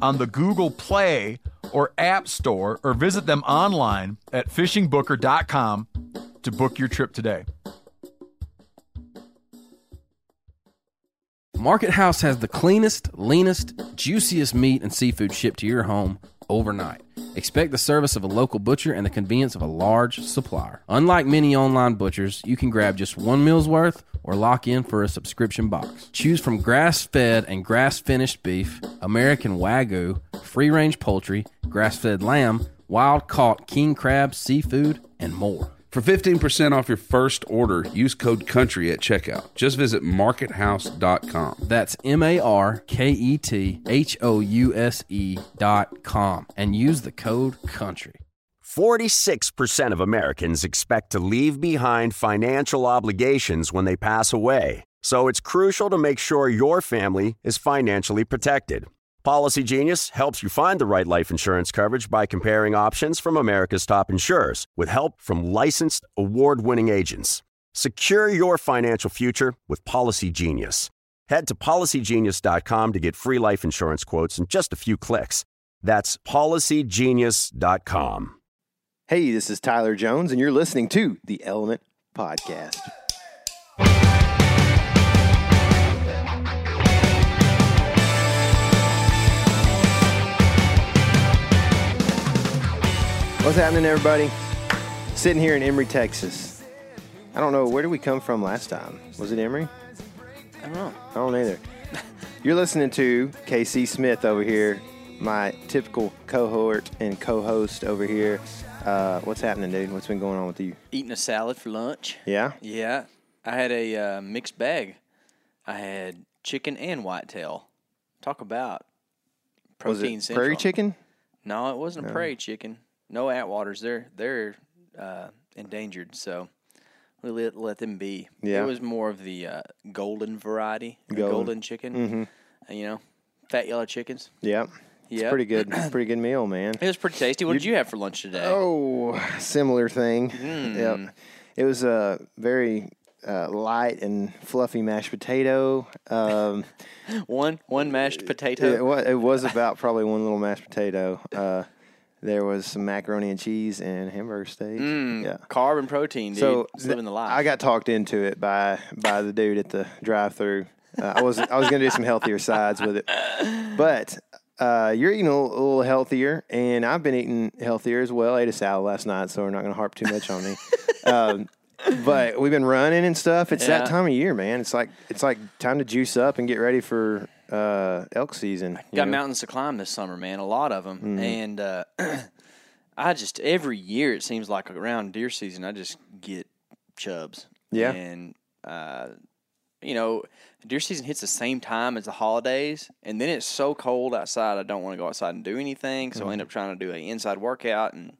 on the Google Play or App Store or visit them online at fishingbooker.com to book your trip today. Market House has the cleanest, leanest, juiciest meat and seafood shipped to your home overnight. Expect the service of a local butcher and the convenience of a large supplier. Unlike many online butchers, you can grab just one meal's worth or lock in for a subscription box. Choose from grass fed and grass finished beef, American Wagyu, free range poultry, grass fed lamb, wild caught king crab, seafood, and more. For 15% off your first order, use code COUNTRY at checkout. Just visit markethouse.com. That's M A R K E T H O U S E dot com and use the code COUNTRY. 46% of Americans expect to leave behind financial obligations when they pass away. So it's crucial to make sure your family is financially protected. Policy Genius helps you find the right life insurance coverage by comparing options from America's top insurers with help from licensed award winning agents. Secure your financial future with Policy Genius. Head to policygenius.com to get free life insurance quotes in just a few clicks. That's policygenius.com. Hey, this is Tyler Jones, and you're listening to the Element Podcast. What's happening, everybody? Sitting here in Emory, Texas. I don't know, where did we come from last time? Was it Emory? I don't know. I don't either. You're listening to KC Smith over here, my typical cohort and co-host over here. Uh, what's happening, dude? What's been going on with you? Eating a salad for lunch. Yeah, Yeah, I had a uh, mixed bag. I had chicken and whitetail. Talk about was protein it central. prairie chicken? No, it wasn't a prairie chicken. No Attwater's. They're they're uh, endangered, so we let let them be. Yeah. It was more of the uh, golden variety, Golden. golden, chicken. Mm-hmm. uh, You know, fat yellow chickens. Yeah, it's Yeah, pretty good. pretty good meal, man. It was pretty tasty. What did you have for lunch today? Oh, similar thing. Hmm. Yep. It was a very uh, light and fluffy mashed potato. Um, One one mashed potato. it, was, it was about probably one little mashed potato. Uh, there was some macaroni and cheese and hamburger steak. Mm, Yeah. Carb and protein, dude. So It's living the life. I got talked into it by by the dude at the drive-through. Uh, I was I was gonna do some healthier sides with it, but uh, you're eating a little, a little healthier, and I've been eating healthier as well. I ate a salad last night, so we're not gonna harp too much on me. um, but we've been running and stuff. It's that time of year, man. It's like it's like time to juice up and get ready for uh, elk season. got know? mountains to climb this summer, man. A lot of them, Mm-hmm. and uh, I just every year it seems like around deer season I just get chubs. Yeah. and uh, you know, deer season hits the same time as the holidays, and then it's so cold outside. I don't want to go outside and do anything, so I Mm-hmm. end up trying to do an inside workout, and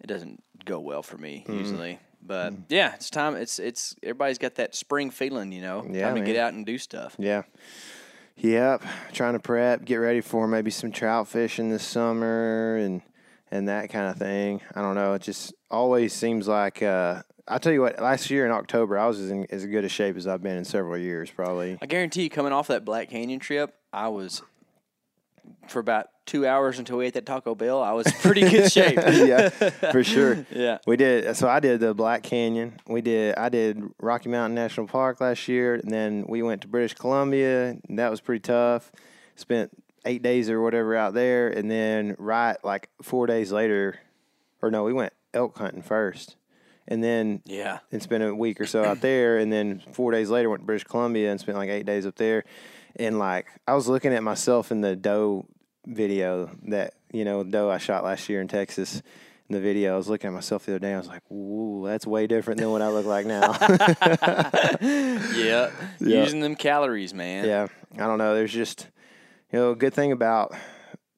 it doesn't go well for me Mm-hmm. usually. But yeah, it's time. It's it's everybody's got that spring feeling, you know. Yeah, time to get out and do stuff. Yeah. Yep. Trying to prep, get ready for maybe some trout fishing this summer and and that kind of thing. I don't know. It just always seems like uh I tell you what, last year in October I was in as good a shape as I've been in several years probably. I guarantee you, coming off that Black Canyon trip, I was for about two hours until we ate that Taco Bell. I was pretty good shape. yeah, for sure. Yeah. We did so I did the Black Canyon. We did I did Rocky Mountain National Park last year and then we went to British Columbia and that was pretty tough. Spent 8 days or whatever out there and then right like 4 days later or no, we went elk hunting first. And then Yeah. and spent a week or so out there and then 4 days later went to British Columbia and spent like 8 days up there. And like I was looking at myself in the doe video that you know doe I shot last year in Texas. In the video, I was looking at myself the other day. I was like, "Ooh, that's way different than what I look like now." Yeah. Yeah. Using them calories, man. yeah, I don't know. There's just you know a good thing about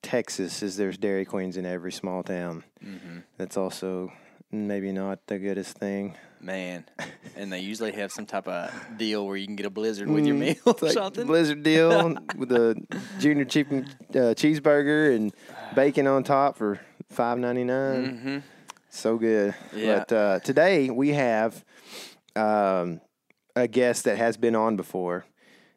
Texas is there's Dairy Queens in every small town. Mm-hmm. That's also maybe not the goodest thing. Man, and they usually have some type of deal where you can get a blizzard with your meal or like something. Blizzard deal with a junior chicken uh, cheeseburger and bacon on top for five ninety nine. So good. Mm-hmm. Yeah. But uh, today we have um, a guest that has been on before,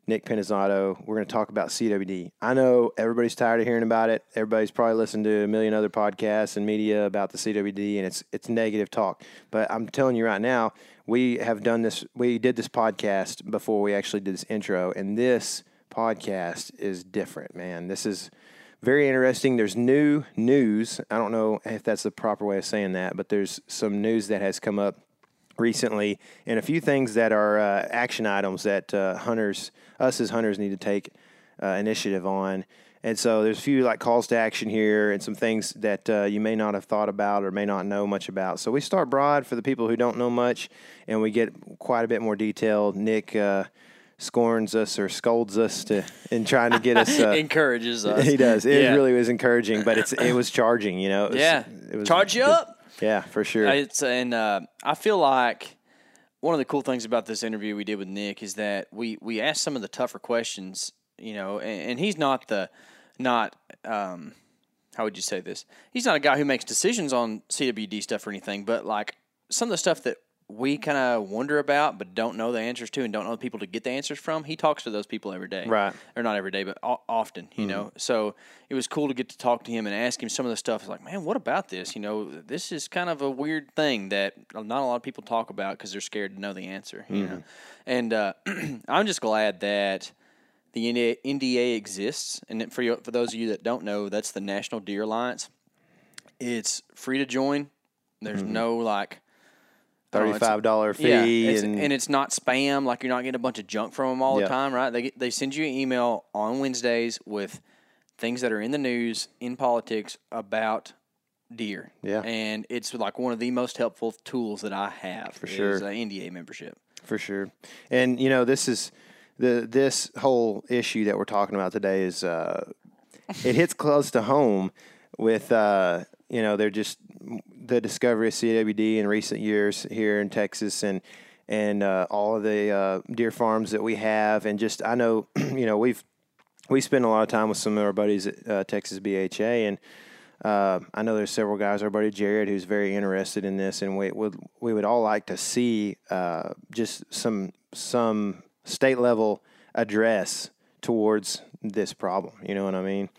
Nick Pinizzotto. We're going to talk about CWD. I know everybody's tired of hearing about it. Everybody's probably listened to a million other podcasts and media about the CWD, and it's it's negative talk. But I'm telling you right now, we have done this. We did this podcast before we actually did this intro, and this podcast is different, man. This is very interesting. There's new news. I don't know if that's the proper way of saying that, but there's some news that has come up recently, and a few things that are uh, action items that uh, hunters, us as hunters, need to take uh, initiative on. And so there's a few like calls to action here, and some things that uh, you may not have thought about or may not know much about. So we start broad for the people who don't know much, and we get quite a bit more detailed. Nick uh, scorns us or scolds us to in trying to get us. Uh, Encourages us. he does. It Yeah. really was encouraging, but it's it was charging. You know. It was, Yeah. It was Charge you up. Yeah, for sure. It's and uh, I feel like one of the cool things about this interview we did with Nick is that we we asked some of the tougher questions, you know, and, and he's not the not um, how would you say this? He's not a guy who makes decisions on CWD stuff or anything, but like some of the stuff that we kind of wonder about but don't know the answers to and don't know the people to get the answers from. He talks to those people every day, Right. Or not every day, but o- often, you mm-hmm. know. So it was cool to get to talk to him and ask him some of the stuff. It's like, man, what about this? You know, this is kind of a weird thing that not a lot of people talk about because they're scared to know the answer. You know, mm-hmm. and uh, I'm just glad that the NDA, NDA exists. And for you, for those of you that don't know, that's the National Deer Alliance. It's free to join. There's mm-hmm. no like I don't know, it's- Thirty-five dollar fee, yeah, it's, and, and, it's not spam. Like you're not getting a bunch of junk from them all Yeah. the time, right? They get, they send you an email on Wednesdays with things that are in the news, in politics about deer. Yeah. and it's like one of the most helpful tools that I have for sure. NDA membership. for sure. And you know, this is the this whole issue that we're talking about today is uh, it hits close to home with uh, you know they're just the discovery of CWD in recent years here in Texas and and uh, all of the uh, deer farms that we have and just I know you know we've we spend a lot of time with some of our buddies at uh, Texas BHA and. Uh, I know there's several guys. Our buddy Jared, who's very interested in this, and we would we would all like to see uh, just some some state level address towards this problem. You know what I mean?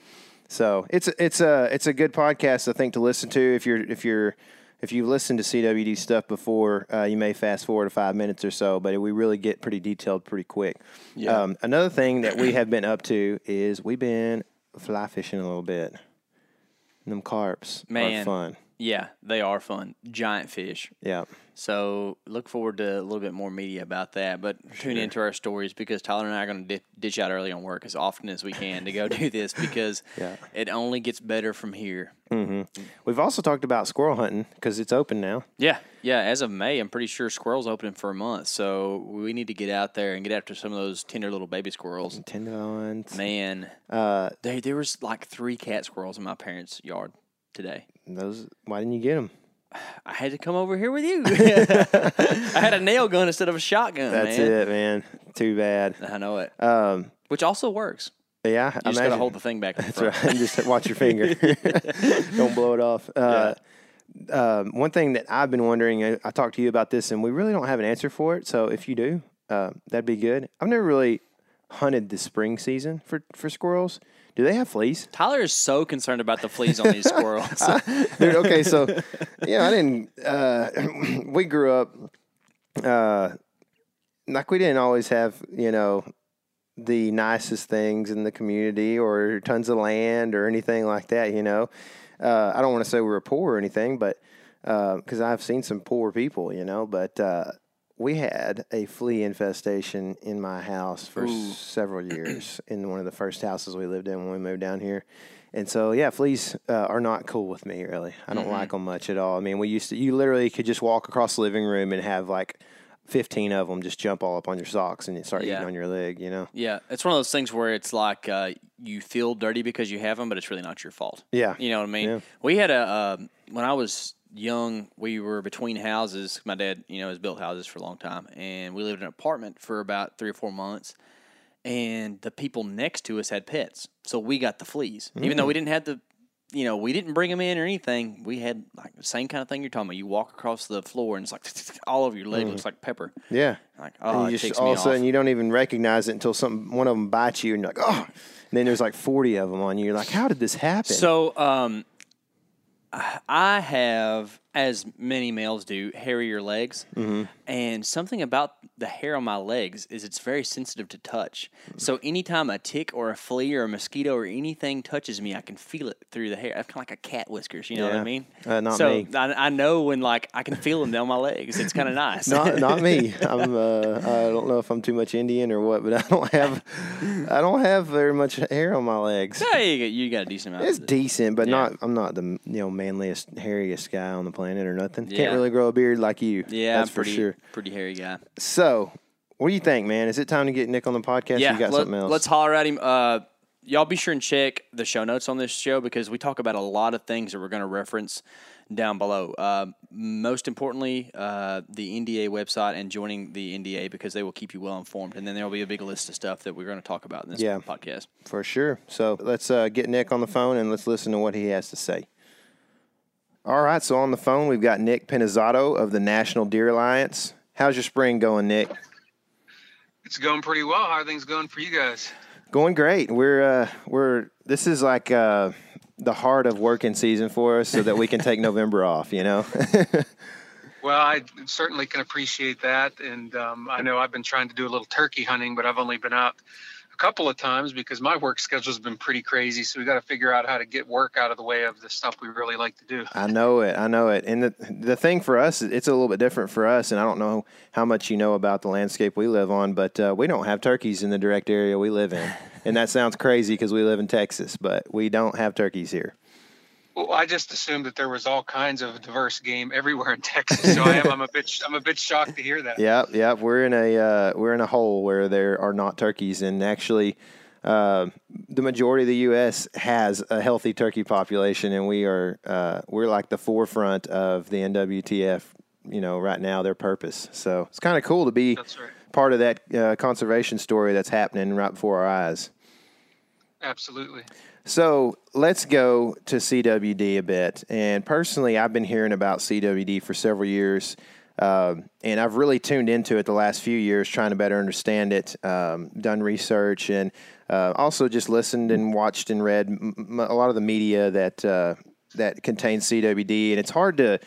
So it's a- it's a it's a good podcast I think to listen to if you're if you're if you've listened to CWD stuff before, uh, you may fast forward to five minutes or so, but we really get pretty detailed pretty quick. Um, another thing that we have been up to is we've been fly fishing a little bit. Them carps Man. are fun. Yeah, they are fun. Giant fish. Yeah. So look forward to a little bit more media about that. But tune into our stories because Tyler and I are going to di- ditch out early on work as often as we can to go do this because Yeah. it only gets better from here. We've also talked about squirrel hunting because it's open now. Yeah, yeah. As of May, I'm pretty sure squirrels opening for a month, so we need to get out there and get after some of those tender little baby squirrels. Tendons. Man, Uh, there there was like three cat squirrels in my parents' yard today. those. Why didn't you get them? I had to come over here with you. I had a nail gun instead of a shotgun. That's man. it, man. Too bad. I know it. Um, Which also works. yeah, You just gotta hold the thing back. That's right. Just watch your finger. Don't blow it off. Uh, um, one thing that I've been wondering, I, I talked to you about this, and we really don't have an answer for it. So if you do, uh, that'd be good. I've never really hunted the spring season for, for squirrels. Do they have fleas? Tyler is so concerned about the fleas on these squirrels. Dude, okay, so yeah, I didn't. Uh, we grew up uh, like we didn't always have, you know, the nicest things in the community or tons of land or anything like that. You know, uh, I don't want to say we were poor or anything, but because I've seen some poor people, you know, but. We had a flea infestation in my house for several years in one of the first houses we lived in when we moved down here. And so, yeah, fleas uh, are not cool with me, really. I don't like them much at all. I mean, we used to, you literally could just walk across the living room and have like 15 of them just jump all up on your socks and start Yeah. eating on your leg, you know? Yeah, it's one of those things where it's like uh, you feel dirty because you have them, but it's really not your fault. Yeah. You know what I mean? Yeah. We had a uh, when I was young, we were between houses. My dad, you know, has built houses for a long time, and we lived in an apartment for about three or four months. And the people next to us had pets, so we got the fleas, even though we didn't have the. You know, we didn't bring them in or anything. We had like the same kind of thing you're talking about. You walk across the floor and it's like all over your leg looks like pepper. Yeah. Like oh, you just all of a sudden you don't even recognize it until some one of them bites you and you're like, oh. And then there's like 40 of them on you. You're like, how did this happen? So, um, I have, as many males do, hairier legs, Mm-hmm. and something about the hair on my legs is it's very sensitive to touch. So, anytime a tick or a flea or a mosquito or anything touches me, I can feel it through the hair. It's kind of like a cat whiskers, you know what I mean? Uh, not so me. I, I know when like I can feel them down my legs. It's kind of nice. not not me. I'm uh, I don't know if I'm too much Indian or what, but I don't have I don't have very much hair on my legs. Yeah, you, got- you got a decent amount. It's decent, but Yeah. not I'm not the you know manliest, hairiest guy on the planet or nothing. Yeah. Can't really grow a beard like you. yeah, that's I'm pretty, for sure. pretty hairy guy. So, what do you think, man? Is it time to get Nick on the podcast? Yeah, you got let, something else? Let's holler at him. Uh, y'all be sure and check the show notes on this show because we talk about a lot of things that we're going to reference down below. Uh, most importantly, uh, the NDA website and joining the NDA because they will keep you well informed. And then there will be a big list of stuff that we're going to talk about in this Yeah. podcast. For sure. So let's uh, get Nick on the phone and let's listen to what he has to say. All right. So on the phone, we've got Nick Pinizzotto of the National Deer Alliance. How's your spring going, Nick? It's going pretty well. How are things going for you guys? Going great. We're uh, we're this is like uh, the heart of working season for us, so that we can take November off. You know. Well, I certainly can appreciate that. And um, I know I've been trying to do a little turkey hunting, but I've only been out a couple of times because my work schedule's been pretty crazy. So we got to figure out how to get work out of the way of the stuff we really like to do. I know it. I know it. And the the thing for us, it's a little bit different for us. And I don't know how much you know about the landscape we live on, but uh, we don't have turkeys in the direct area we live in. And that sounds crazy because we live in Texas, but we don't have turkeys here. Well, I just assumed that there was all kinds of diverse game everywhere in Texas. So I am. I'm a bit. I'm a bit shocked to hear that. Yep, yep. We're in a uh, we're in a hole where there are not turkeys, and actually, uh, the majority of the U.S. has a healthy turkey population, and we are uh, we're like the forefront of the NWTF. You know, right now their purpose. So it's kind of cool to be right. part of that uh, conservation story that's happening right before our eyes. Absolutely. So let's go to CWD a bit. And personally, I've been hearing about CWD for several years. Um, and I've really tuned into it the last few years, trying to better understand it, um, done research, and uh, also just listened and watched and read a lot of the media that uh, that contains CWD. And it's hard to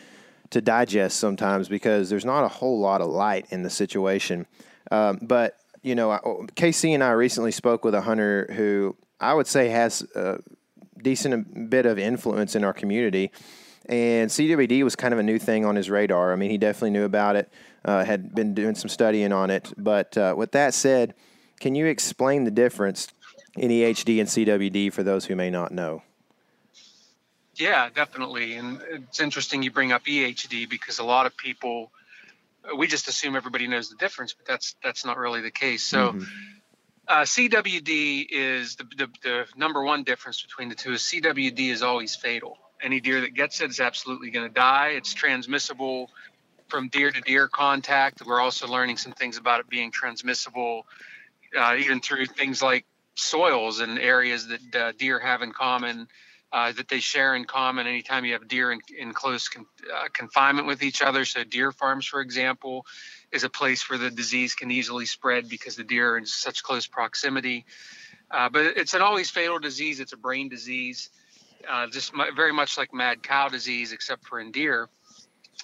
to digest sometimes because there's not a whole lot of light in the situation. Um, but you know, I- KC and I recently spoke with a hunter who I would say has a decent bit of influence in our community. And CWD was kind of a new thing on his radar. I mean, he definitely knew about it, uh, had been doing some studying on it. But uh, with that said, can you explain the difference in EHD and CWD for those who may not know? Yeah, definitely. And it's interesting you bring up EHD because a lot of people we just assume everybody knows the difference, but that's that's not really the case. So uh, CWD is the, the the number one difference between the two is CWD is always fatal. Any deer that gets it is absolutely going to die. It's transmissible from deer to deer contact. We're also learning some things about it being transmissible uh, even through things like soils and areas that uh, deer have in common uh, that they share in common anytime you have deer in, in close con- uh, confinement with each other. So, deer farms, for example, is a place where the disease can easily spread because the deer are in such close proximity. Uh, but it's an always fatal disease, it's a brain disease, uh, just mu- very much like mad cow disease, except for in deer.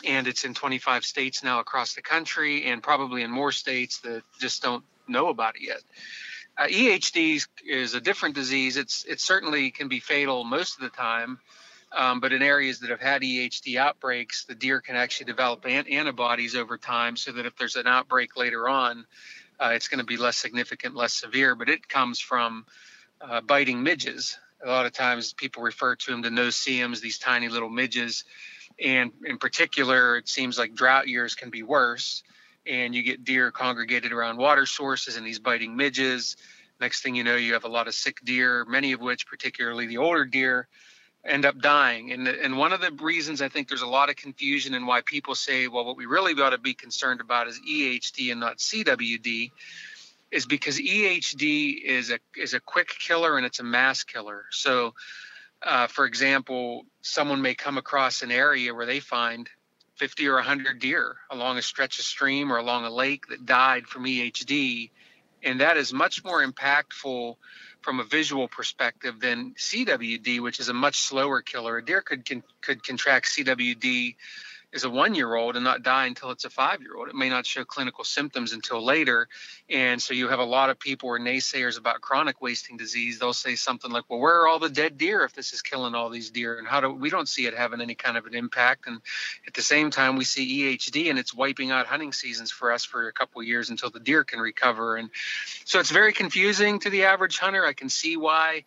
And it's in 25 states now across the country, and probably in more states that just don't know about it yet. Uh, EHD is- a different disease. It's it certainly can be fatal most of the time, um, but in areas that have had EHD outbreaks, the deer can actually develop an- antibodies over time, so that if there's an outbreak later on, uh, it's going to be less significant, less severe. But it comes from uh, biting midges. A lot of times, people refer to them the no-see-ums, these tiny little midges, and in particular, it seems like drought years can be worse and you get deer congregated around water sources and these biting midges. Next thing you know, you have a lot of sick deer, many of which, particularly the older deer, end up dying. And, and one of the reasons I think there's a lot of confusion and why people say, well, what we really ought to be concerned about is EHD and not CWD is because EHD is a is a quick killer and it's a mass killer. So, uh, for example, someone may come across an area where they find 50 or 100 deer along a stretch of stream or along a lake that died from EHD, and that is much more impactful from a visual perspective than CWD, which is a much slower killer. A deer could can, could contract CWD is a one year old and not die until it's a five year old. It may not show clinical symptoms until later. And so you have a lot of people or naysayers about chronic wasting disease. They'll say something like, well, where are all the dead deer if this is killing all these deer? And how do we don't see it having any kind of an impact? And at the same time, we see EHD and it's wiping out hunting seasons for us for a couple years until the deer can recover. And so it's very confusing to the average hunter. I can see why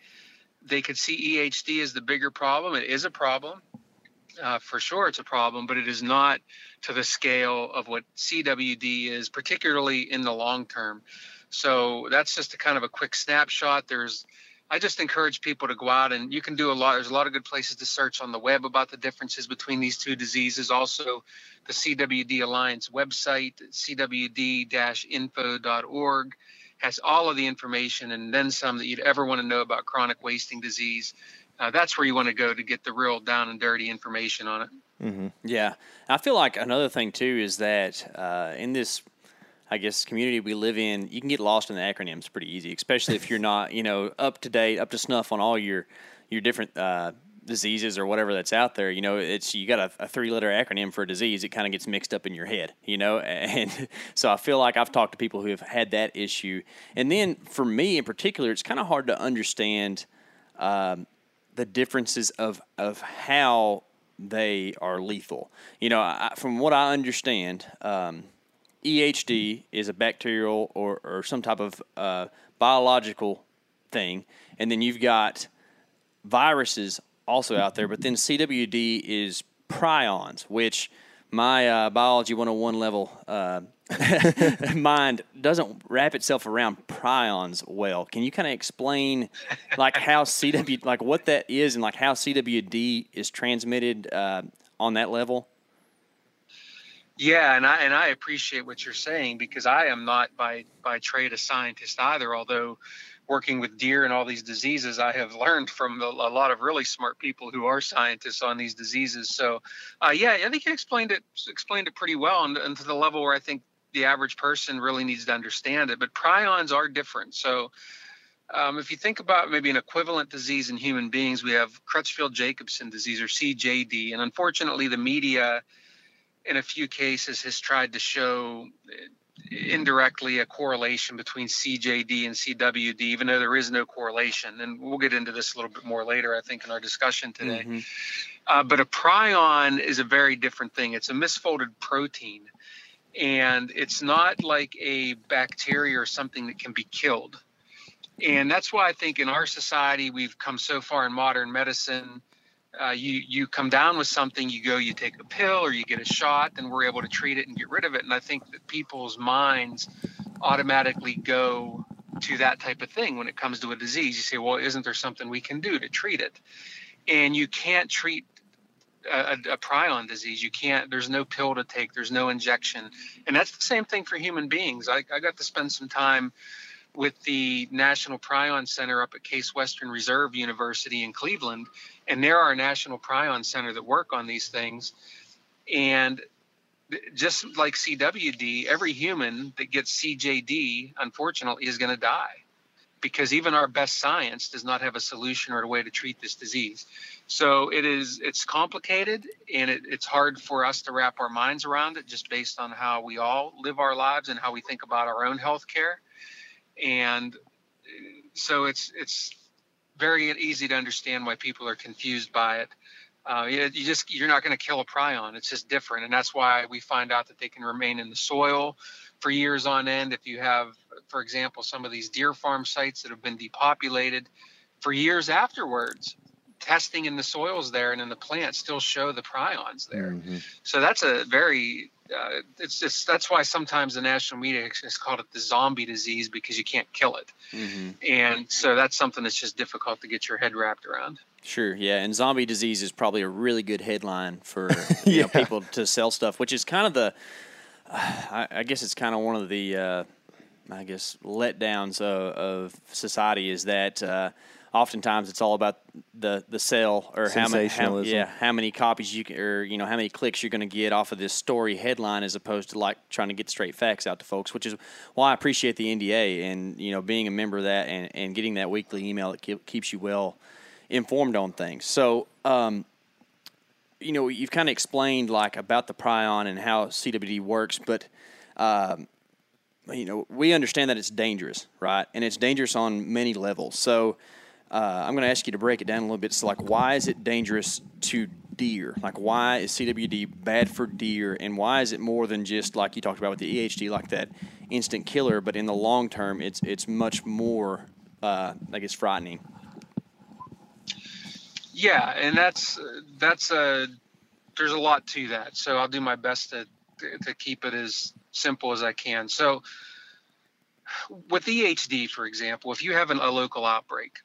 they could see EHD as the bigger problem. It is a problem uh, for sure it's a problem, but it is not to the scale of what CWD is, particularly in the long term. So that's just a kind of a quick snapshot. There's, I just encourage people to go out and you can do a lot. There's a lot of good places to search on the web about the differences between these two diseases. Also, the CWD Alliance website, cwd-info.org, has all of the information and then some that you'd ever want to know about chronic wasting disease uh, that's where you want to go to get the real down and dirty information on it. Mm-hmm. Yeah, I feel like another thing too is that uh, in this, I guess, community we live in, you can get lost in the acronyms pretty easy, especially if you're not, you know, up to date, up to snuff on all your your different uh, diseases or whatever that's out there. You know, it's you got a, a three letter acronym for a disease. It kind of gets mixed up in your head. You know, and so I feel like I've talked to people who have had that issue, and then for me in particular, it's kind of hard to understand. Um, the differences of of how they are lethal. You know, I, from what I understand, um, EHD is a bacterial or, or some type of uh, biological thing, and then you've got viruses also out there. But then CWD is prions, which my uh, biology 101 level uh, mind doesn't wrap itself around prions well. Can you kind of explain like how CW like what that is and like how CWD is transmitted uh, on that level? Yeah, and I and I appreciate what you're saying because I am not by by trade a scientist either. Although working with deer and all these diseases, I have learned from a, a lot of really smart people who are scientists on these diseases. So, uh, yeah, I think you explained it explained it pretty well, and, and to the level where I think the average person really needs to understand it. But prions are different. So um, if you think about maybe an equivalent disease in human beings, we have Creutzfeldt Jacobson disease or CJD. And unfortunately, the media, in a few cases, has tried to show indirectly a correlation between CJD and CWD, even though there is no correlation. And we'll get into this a little bit more later, I think, in our discussion today. Mm-hmm. Uh, but a prion is a very different thing. It's a misfolded protein and it's not like a bacteria or something that can be killed. And that's why I think in our society we've come so far in modern medicine. Uh, you you come down with something, you go, you take a pill or you get a shot, and we're able to treat it and get rid of it. And I think that people's minds automatically go to that type of thing when it comes to a disease. You say, well, isn't there something we can do to treat it? And you can't treat a, a, prion disease. You can't. There's no pill to take. There's no injection, and that's the same thing for human beings. I, I got to spend some time with the National Prion Center up at Case Western Reserve University in Cleveland, and there are national prion center that work on these things. And just like CWD, every human that gets CJD, unfortunately, is going to die because even our best science does not have a solution or a way to treat this disease. So it is it's complicated and it, it's hard for us to wrap our minds around it just based on how we all live our lives and how we think about our own health care. And uh, so it's it's very easy to understand why people are confused by it. Uh, you, you just you're not going to kill a prion. It's just different, and that's why we find out that they can remain in the soil for years on end. If you have, for example, some of these deer farm sites that have been depopulated for years afterwards, testing in the soils there and in the plants still show the prions there. So that's a very uh, it's just that's why sometimes the national media has called it the zombie disease because you can't kill it, and so that's something that's just difficult to get your head wrapped around. Sure, yeah, and zombie disease is probably a really good headline for you know, people to sell stuff, which is kind of the, I, I guess it's kind of one of the, uh, I guess letdowns of, of society is that uh, oftentimes it's all about the the sale or how many, how, yeah, how many copies you can, or you know how many clicks you're going to get off of this story headline as opposed to like trying to get straight facts out to folks, which is why I appreciate the NDA and you know being a member of that and, and getting that weekly email that keep, keeps you well informed on things. So, um, you know, you've kind of explained like about the prion and how CWD works, but um, you know, we understand that it's dangerous, right? And it's dangerous on many levels. So, uh, I'm going to ask you to break it down a little bit. So, like, why is it dangerous to deer? Like, why is CWD bad for deer, and why is it more than just like you talked about with the EHD, like that instant killer? But in the long term, it's it's much more, uh, I guess, frightening. Yeah, and that's that's a there's a lot to that. So I'll do my best to to keep it as simple as I can. So with EHD, for example, if you have an, a local outbreak,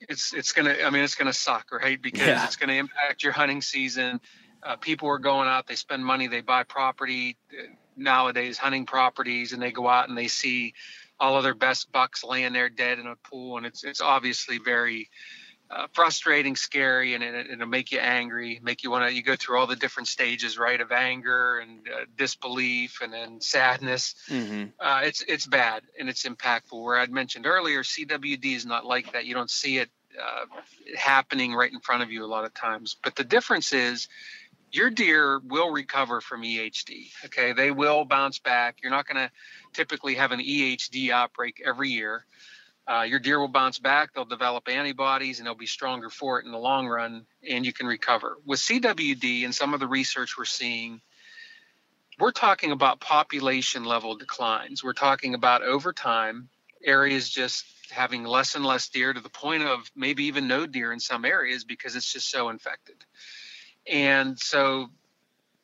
it's it's gonna I mean it's gonna suck, right? Because Yeah. it's gonna impact your hunting season. Uh, people are going out, they spend money, they buy property uh, nowadays, hunting properties, and they go out and they see all of their best bucks laying there dead in a pool, and it's it's obviously very uh, frustrating, scary, and it, it'll make you angry, make you want to. You go through all the different stages, right, of anger and uh, disbelief, and then sadness. Mm-hmm. Uh, it's it's bad and it's impactful. Where I'd mentioned earlier, CWD is not like that. You don't see it uh, happening right in front of you a lot of times. But the difference is, your deer will recover from EHD. Okay, they will bounce back. You're not going to typically have an EHD outbreak every year. Uh, your deer will bounce back. They'll develop antibodies and they'll be stronger for it in the long run, and you can recover. With CWD and some of the research we're seeing, we're talking about population level declines. We're talking about over time, areas just having less and less deer to the point of maybe even no deer in some areas because it's just so infected. And so,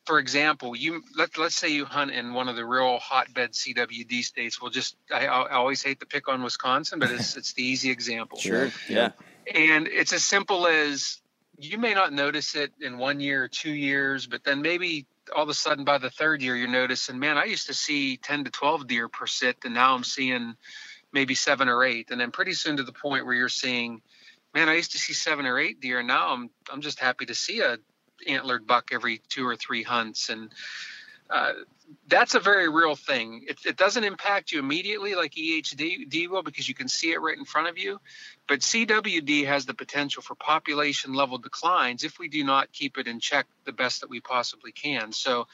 for example, you let, let's say you hunt in one of the real hotbed CWD states. We'll just I, I always hate to pick on Wisconsin, but it's it's the easy example. Sure. Yeah. And it's as simple as you may not notice it in one year or two years, but then maybe all of a sudden by the third year you're noticing, man, I used to see 10 to 12 deer per sit, and now I'm seeing maybe seven or eight. And then pretty soon to the point where you're seeing, man, I used to see seven or eight deer, and now I'm I'm just happy to see a antlered buck every two or three hunts and uh, that's a very real thing. It, it doesn't impact you immediately like EHD will because you can see it right in front of you. But CWD has the potential for population level declines if we do not keep it in check the best that we possibly can. So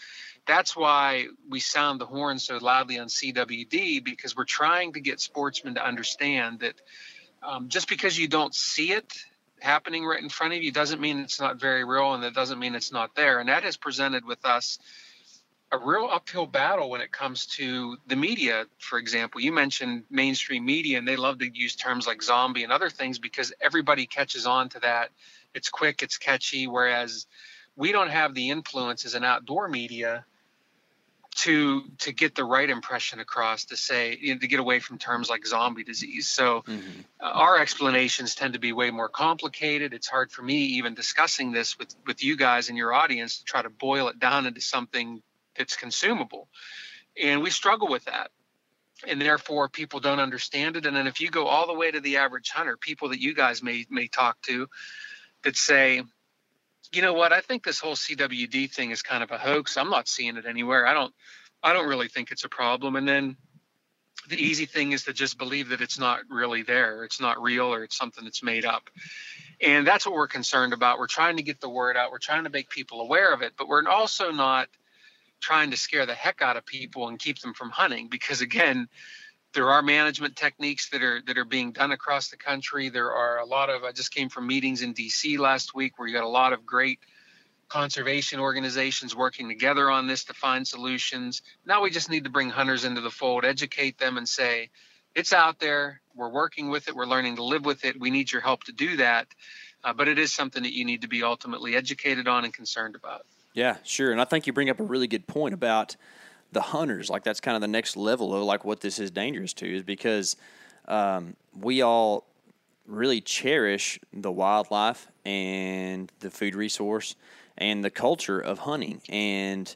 that's why we sound the horn so loudly on CWD because we're trying to get sportsmen to understand that um, just because you don't see it happening right in front of you doesn't mean it's not very real and that doesn't mean it's not there. And that has presented with us a real uphill battle when it comes to the media, for example. You mentioned mainstream media, and they love to use terms like zombie and other things because everybody catches on to that. It's quick, it's catchy, whereas we don't have the influence as an outdoor media to to get the right impression across to say you know, to get away from terms like zombie disease. So uh, our explanations tend to be way more complicated. It's hard for me even discussing this with with you guys and your audience to try to boil it down into something that's consumable. And we struggle with that. And therefore people don't understand it. And then if you go all the way to the average hunter people that you guys may may talk to that say you know what? I think this whole cwd thing is kind of a hoax. I'm not seeing it anywhere. I don't i don't really think it's a problem. And then the easy thing is to just believe that it's not really there. It's not real or it's something that's made up. And that's what we're concerned about. We're trying to get the word out. We're trying to make people aware of it but we're also not trying to scare the heck out of people and keep them from hunting because again there are management techniques that are that are being done across the country. There are a lot of i just came from meetings in dc last week where you got a lot of great conservation organizations working together on this to find solutions. Now we just need to bring hunters into the fold educate them and say it's out there. We're working with it. We're learning to live with it. We need your help to do that. Uh, but it is something that you need to be ultimately educated on and concerned about. Yeah, sure. And I think you bring up a really good point about the hunters. Like that's kind of the next level of like what this is dangerous to is because um, we all really cherish the wildlife and the food resource and the culture of hunting. And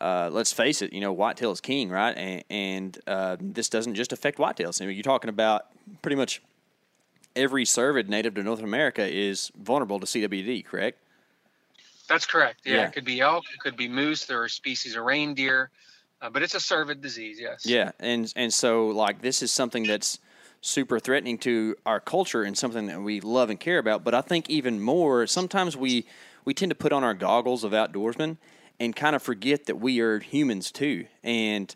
uh, let's face it, you know, whitetail is king, right? And, and uh, this doesn't just affect whitetails. I mean, you're talking about pretty much every cervid native to North America is vulnerable to CWD, correct? That's correct. Yeah, Yeah. it could be elk, it could be moose. There are species of reindeer, uh, but it's a cervid disease. Yes. Yeah, and and so like this is something that's super threatening to our culture and something that we love and care about. But I think even more, sometimes we we tend to put on our goggles of outdoorsmen and kind of forget that we are humans too. And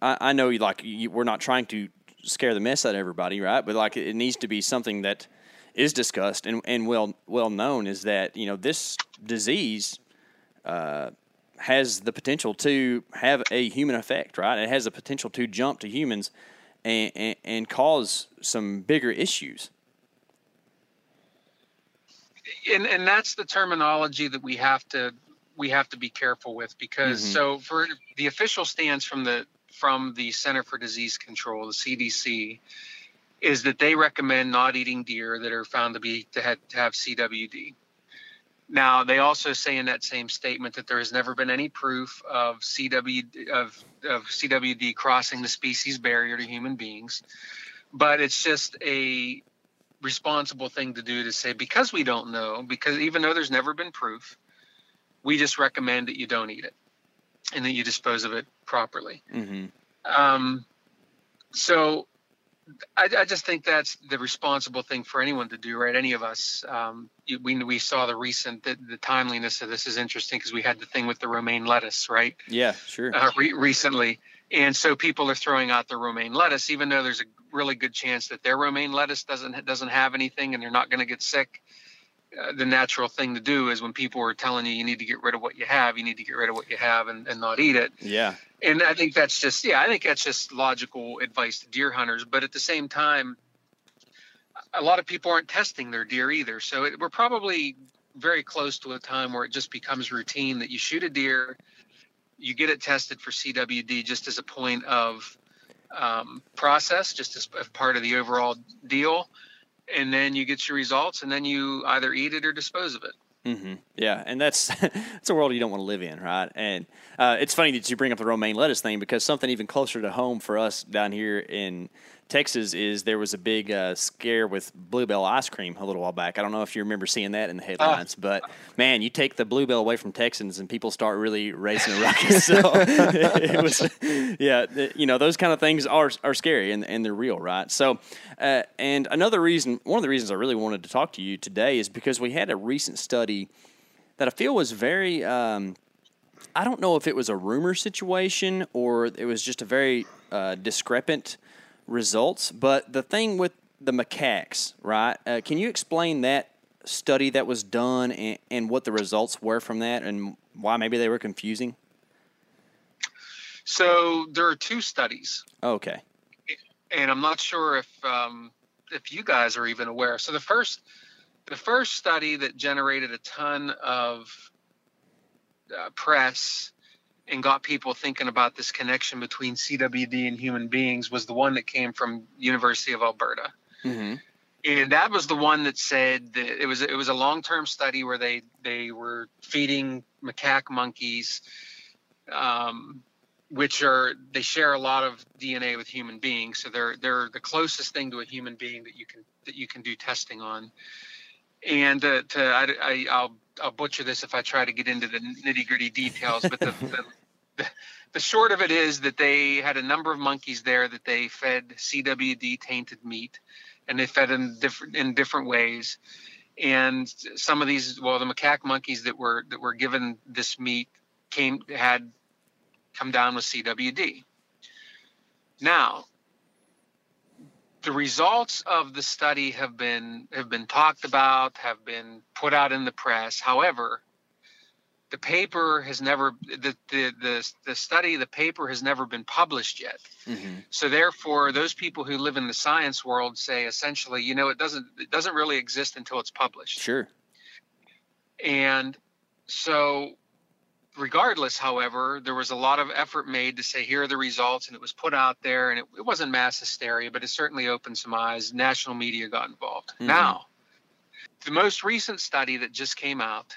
I, I know like you, we're not trying to scare the mess out of everybody, right? But like it needs to be something that is discussed and, and well well known is that you know this disease uh, has the potential to have a human effect, right? It has the potential to jump to humans and, and, and cause some bigger issues. and and that's the terminology that we have to we have to be careful with because Mhm. so for the official stance from the from the Center for Disease Control, the CDC, is that they recommend not eating deer that are found to be to have, to have CWD. Now they also say in that same statement that there has never been any proof of CW of of CWD crossing the species barrier to human beings, but it's just a responsible thing to do to say because we don't know because even though there's never been proof we just recommend that you don't eat it and that you dispose of it properly Mm-hmm. um, so I, I just think that's the responsible thing for anyone to do right any of us um, we, we saw the recent the, the timeliness of this is interesting because we had the thing with the romaine lettuce right Yeah, sure. uh, re- recently, and so people are throwing out the romaine lettuce, even though there's a really good chance that their romaine lettuce doesn't doesn't have anything, and they're not going to get sick. Uh, the natural thing to do is when people are telling you you need to get rid of what you have, you need to get rid of what you have and, and not eat it. yeah, And I think that's just yeah, I think that's just logical advice to deer hunters. But at the same time, a lot of people aren't testing their deer either. So it, we're probably very close to a time where it just becomes routine that you shoot a deer, you get it tested for CWD just as a point of um, process, just as, as part of the overall deal, and then you get your results, and then you either eat it or dispose of it. hmm Yeah, and that's that's a world you don't want to live in, right? And uh, it's funny that you bring up the romaine lettuce thing because something even closer to home for us down here in Texas is there was a big uh, scare with Blue Bell ice cream a little while back. I don't know if you remember seeing that in the headlines, but man, you take the Blue Bell away from Texans and people start really raising a ruckus. so it was, yeah, you know, those kind of things are are scary and, and they're real, right? So, uh, and another reason, one of the reasons I really wanted to talk to you today is because we had a recent study that I feel was very. Um, I don't know if it was a rumor situation or it was just a very uh, discrepant results. But the thing with the macaques, right? Uh, can you explain that study that was done and, and what the results were from that and why maybe they were confusing? So there are two studies. Okay. and I'm not sure if um, if you guys are even aware. So the first the first study that generated a ton of uh, press and got people thinking about this connection between CWD and human beings was the one that came from University of Alberta. Mm-hmm. And that was the one that said that it was it was a long term study where they they were feeding macaque monkeys, um, which are they share a lot of DNA with human beings, so they're they're the closest thing to a human being that you can that you can do testing on. And uh, to I, I I'll I'll butcher this if I try to get into the nitty gritty details, but the, the the the short of it is that they had a number of monkeys there that they fed CWD tainted meat, and they fed in different in different ways. And some of these, well, the macaque monkeys that were that were given this meat came had come down with CWD. Now, the results of the study have been have been talked about, have been put out in the press. However, the paper has never the the the, the study the paper has never been published yet Mm-hmm. so therefore those people who live in the science world say essentially you know it doesn't it doesn't really exist until it's published Sure. and so regardless however there was a lot of effort made to say here are the results and it was put out there and it, it wasn't mass hysteria but it certainly opened some eyes national media got involved Mhm. now the most recent study that just came out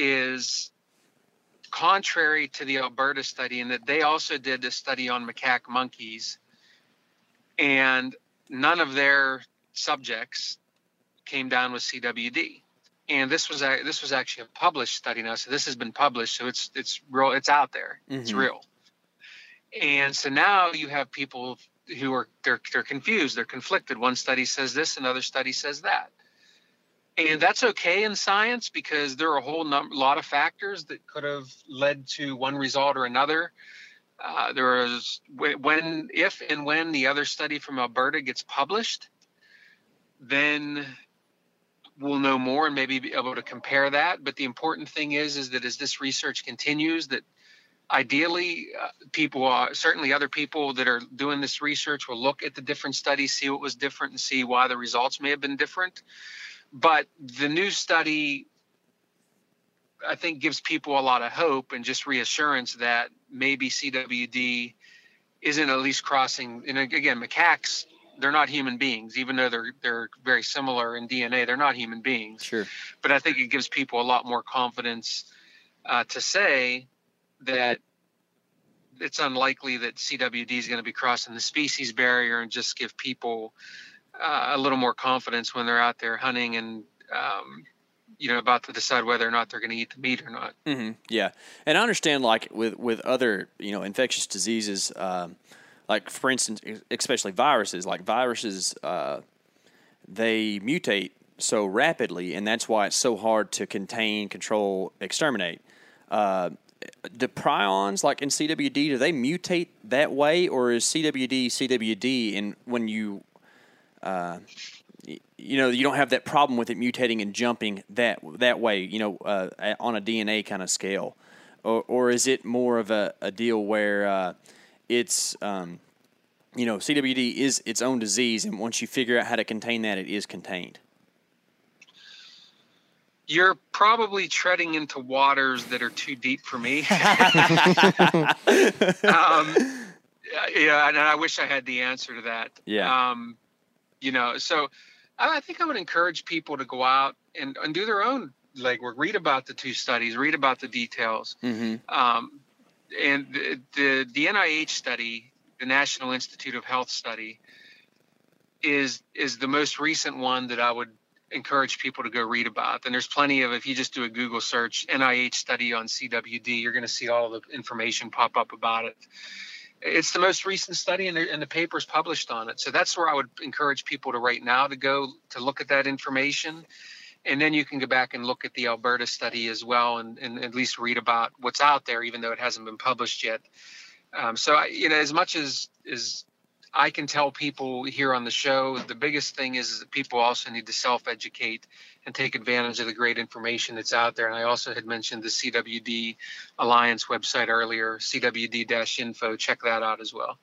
is contrary to the Alberta study in that they also did a study on macaque monkeys and none of their subjects came down with CWD. And this was a, this was actually a published study now, so this has been published, so it's it's real, it's out there, it's Mhm. real. And so now you have people who are they're they're confused, they're conflicted. One study says this, another study says that and that's okay in science because there are a whole num- lot of factors that could have led to one result or another. Uh, there is when, if, and when the other study from Alberta gets published, then we'll know more and maybe be able to compare that. But the important thing is, is that as this research continues, that ideally uh, people are certainly other people that are doing this research will look at the different studies, see what was different, and see why the results may have been different but the new study i think gives people a lot of hope and just reassurance that maybe cwd isn't at least crossing and again macaques they're not human beings even though they're they're very similar in dna they're not human beings Sure. but i think it gives people a lot more confidence uh, to say that it's unlikely that CWD is going to be crossing the species barrier and just give people uh, a little more confidence when they're out there hunting and um, you know about to decide whether or not they're going to eat the meat or not. hmm Yeah, and I understand like with with other you know infectious diseases, um, like for instance, especially viruses. Like viruses, uh, they mutate so rapidly, and that's why it's so hard to contain, control, exterminate. Uh, the prions, like in CWD, do they mutate that way, or is CWD CWD? And when you you know you don't have that problem with it mutating and jumping that that way you know uh, on a DNA kind of scale or, or is it more of a, a deal where uh, it's um, you know CWD is its own disease and once you figure out how to contain that it is contained You're probably treading into waters that are too deep for me. um, yeah, and I wish I had the answer to that. Yeah. Um, you know, so I think I would encourage people to go out and, and do their own legwork, read about the two studies, read about the details. mm-hmm. Um, and the, the the NIH study, the National Institute of Health study, is is the most recent one that I would encourage people to go read about. And there's plenty of if you just do a Google search NIH study on CWD, you're going to see all the information pop up about it. It's the most recent study, and the, and the paper's published on it. So that's where I would encourage people to right now to go to look at that information and then you can go back and look at the Alberta study as well, and, and at least read about what's out there, even though it hasn't been published yet. Um, so, I, you know, as much as as I can tell people here on the show, the biggest thing is, is that people also need to self-educate and take advantage of the great information that's out there. And I also had mentioned the CWD Alliance website earlier, CWD-info. Check that out as well.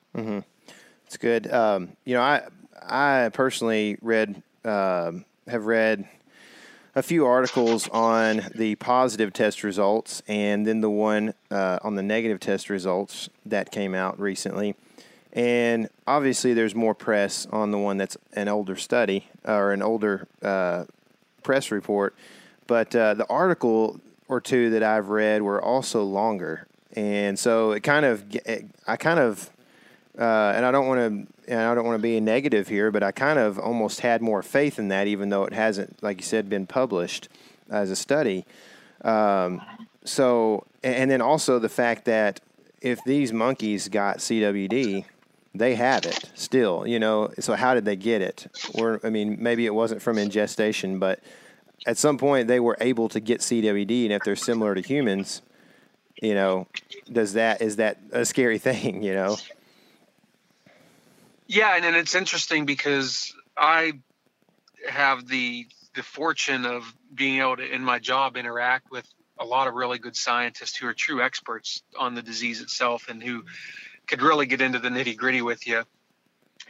It's good. Um, you know, I I personally read um, have read a few articles on the positive test results, and then the one uh, on the negative test results that came out recently. And obviously, there's more press on the one that's an older study or an older uh, press report. But uh, the article or two that I've read were also longer, and so it kind of I kind of uh, and I don't want to, and I don't want to be negative here, but I kind of almost had more faith in that, even though it hasn't, like you said, been published as a study. Um, so, and then also the fact that if these monkeys got CWD, they have it still, you know. So how did they get it? Or I mean, maybe it wasn't from ingestation, but at some point they were able to get CWD, and if they're similar to humans, you know, does that is that a scary thing? You know. Yeah, and, and it's interesting because I have the the fortune of being able to in my job interact with a lot of really good scientists who are true experts on the disease itself and who could really get into the nitty gritty with you.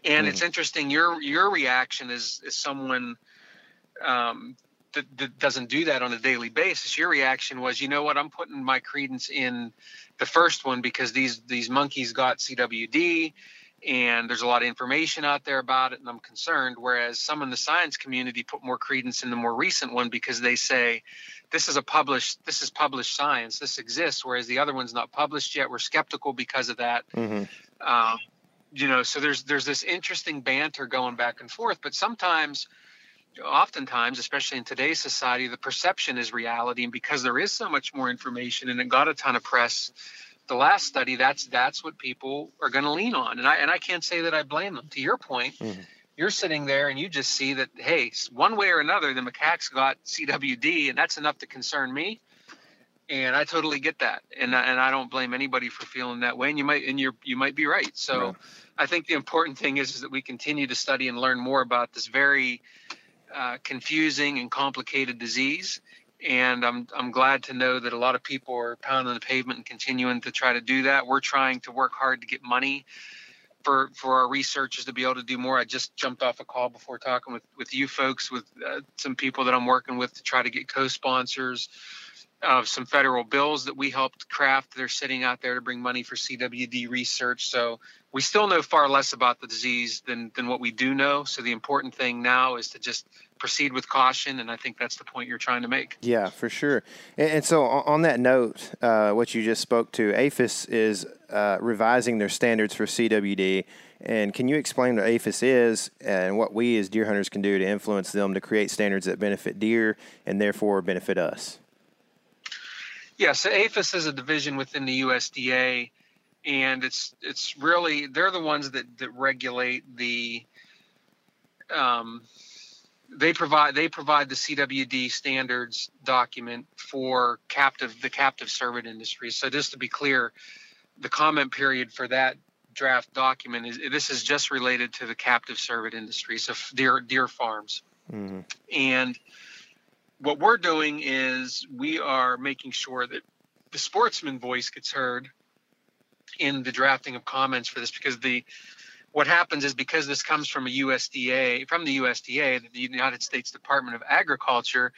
And mm. it's interesting your your reaction is is someone um, that, that, doesn't do that on a daily basis. Your reaction was, you know what, I'm putting my credence in the first one because these these monkeys got CWD and there's a lot of information out there about it and I'm concerned. Whereas some in the science community put more credence in the more recent one because they say this is a published this is published science, this exists, whereas the other one's not published yet. We're skeptical because of that. Mm-hmm. Um, you know, so there's there's this interesting banter going back and forth, but sometimes oftentimes, especially in today's society, the perception is reality. And because there is so much more information and it got a ton of press, the last study, that's that's what people are going to lean on. And I and I can't say that I blame them. To your point, mm-hmm. you're sitting there and you just see that hey, one way or another, the macaques got CWD, and that's enough to concern me. And I totally get that, and and I don't blame anybody for feeling that way. And you might and you you might be right. So, right. I think the important thing is, is that we continue to study and learn more about this very uh, confusing and complicated disease. And I'm, I'm glad to know that a lot of people are pounding the pavement and continuing to try to do that. We're trying to work hard to get money for, for our researchers to be able to do more. I just jumped off a call before talking with, with you folks, with uh, some people that I'm working with to try to get co sponsors of some federal bills that we helped craft. They're sitting out there to bring money for CWD research. So we still know far less about the disease than than what we do know. So the important thing now is to just proceed with caution, and I think that's the point you're trying to make. Yeah, for sure. And, and so on that note, uh, what you just spoke to, APHIS is uh, revising their standards for CWD. And can you explain what APHIS is and what we as deer hunters can do to influence them to create standards that benefit deer and therefore benefit us? Yeah, so APHIS is a division within the USDA, and it's it's really they're the ones that that regulate the. Um, they provide they provide the CWD standards document for captive the captive cervid industry. So just to be clear, the comment period for that draft document is this is just related to the captive cervid industry, so deer deer farms, mm-hmm. and what we're doing is we are making sure that the sportsman voice gets heard in the drafting of comments for this because the what happens is because this comes from a USDA from the USDA the United States Department of Agriculture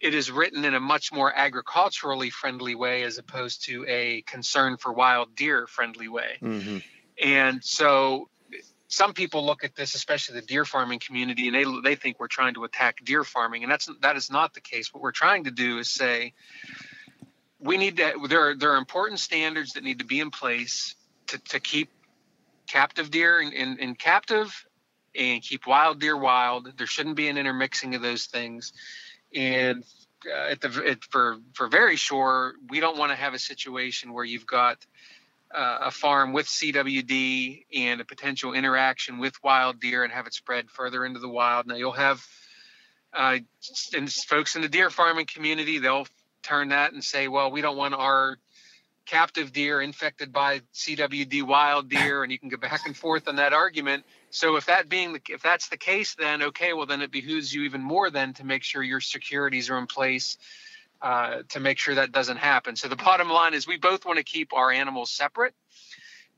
it is written in a much more agriculturally friendly way as opposed to a concern for wild deer friendly way mm-hmm. and so some people look at this, especially the deer farming community, and they they think we're trying to attack deer farming, and that's that is not the case. What we're trying to do is say we need to there are there are important standards that need to be in place to, to keep captive deer in, in, in captive and keep wild deer wild. There shouldn't be an intermixing of those things, and uh, at the at, for for very sure, we don't want to have a situation where you've got uh, a farm with CWD and a potential interaction with wild deer and have it spread further into the wild. Now you'll have uh, and folks in the deer farming community, they'll turn that and say, well, we don't want our captive deer infected by CWD wild deer, and you can go back and forth on that argument. So if that being the, if that's the case, then okay, well then it behooves you even more then to make sure your securities are in place uh, to make sure that doesn't happen. So the bottom line is we both want to keep our animals separate,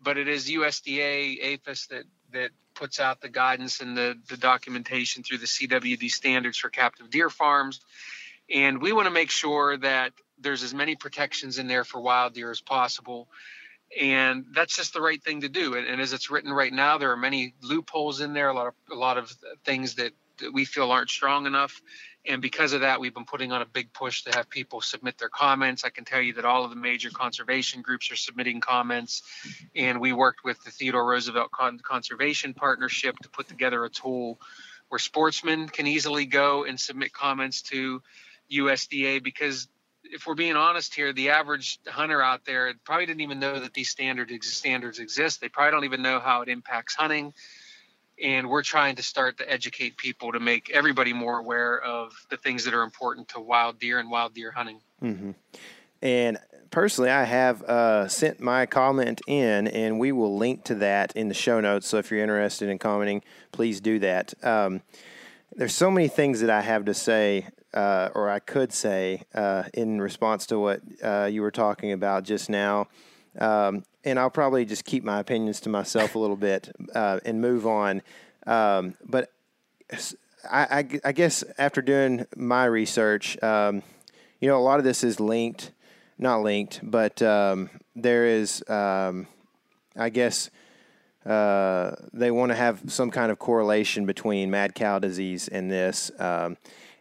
but it is USDA APHIS that that puts out the guidance and the, the documentation through the CWD standards for captive deer farms. And we want to make sure that there's as many protections in there for wild deer as possible. And that's just the right thing to do. And, and as it's written right now, there are many loopholes in there, a lot of a lot of things that, that we feel aren't strong enough. And because of that, we've been putting on a big push to have people submit their comments. I can tell you that all of the major conservation groups are submitting comments. And we worked with the Theodore Roosevelt Con- Conservation Partnership to put together a tool where sportsmen can easily go and submit comments to USDA because if we're being honest here, the average hunter out there probably didn't even know that these standards standards exist. They probably don't even know how it impacts hunting and we're trying to start to educate people to make everybody more aware of the things that are important to wild deer and wild deer hunting. Mm-hmm. And personally, I have uh, sent my comment in, and we will link to that in the show notes. So if you're interested in commenting, please do that. Um, there's so many things that I have to say uh, or I could say, uh, in response to what uh, you were talking about just now. Um, and I'll probably just keep my opinions to myself a little bit uh, and move on. Um, but I, I, I, guess after doing my research, um, you know, a lot of this is linked, not linked, but um, there is, um, I guess, uh, they want to have some kind of correlation between mad cow disease and this. Um,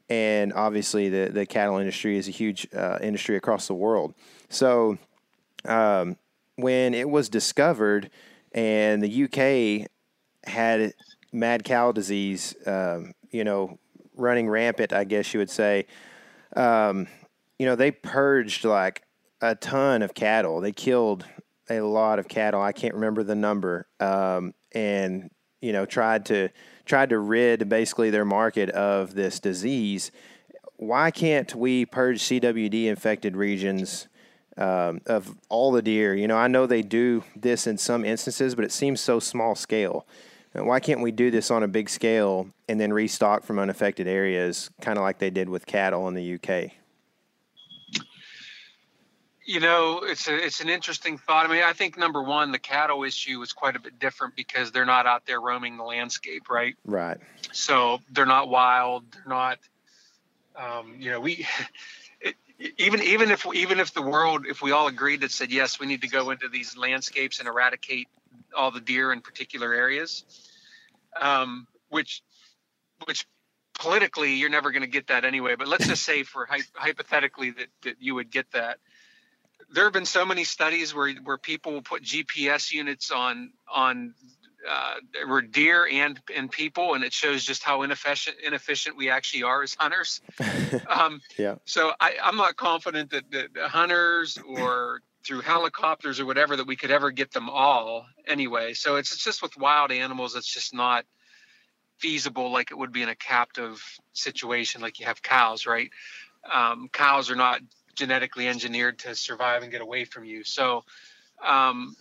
and obviously, the, the cattle industry is a huge uh, industry across the world. So, um, when it was discovered and the UK had mad cow disease, um, you know, running rampant, I guess you would say, um, you know, they purged like a ton of cattle. They killed a lot of cattle. I can't remember the number. Um, and, you know, tried to tried to rid basically their market of this disease. Why can't we purge CWD infected regions um, of all the deer? You know, I know they do this in some instances, but it seems so small scale. Why can't we do this on a big scale and then restock from unaffected areas, kind of like they did with cattle in the UK? You know, it's a, it's an interesting thought. I mean, I think number one, the cattle issue is quite a bit different because they're not out there roaming the landscape, right? Right. So they're not wild. They're not. Um, you know, we even even if even if the world, if we all agreed that said yes, we need to go into these landscapes and eradicate all the deer in particular areas, um, which which politically you're never going to get that anyway. But let's just say for hypothetically that that you would get that there have been so many studies where where people will put GPS units on on uh, were deer and and people, and it shows just how inefficient inefficient we actually are as hunters. Um, yeah. So I, I'm not confident that, that the hunters or through helicopters or whatever that we could ever get them all anyway. So it's, it's just with wild animals, it's just not feasible like it would be in a captive situation, like you have cows, right? Um, cows are not genetically engineered to survive and get away from you. So um,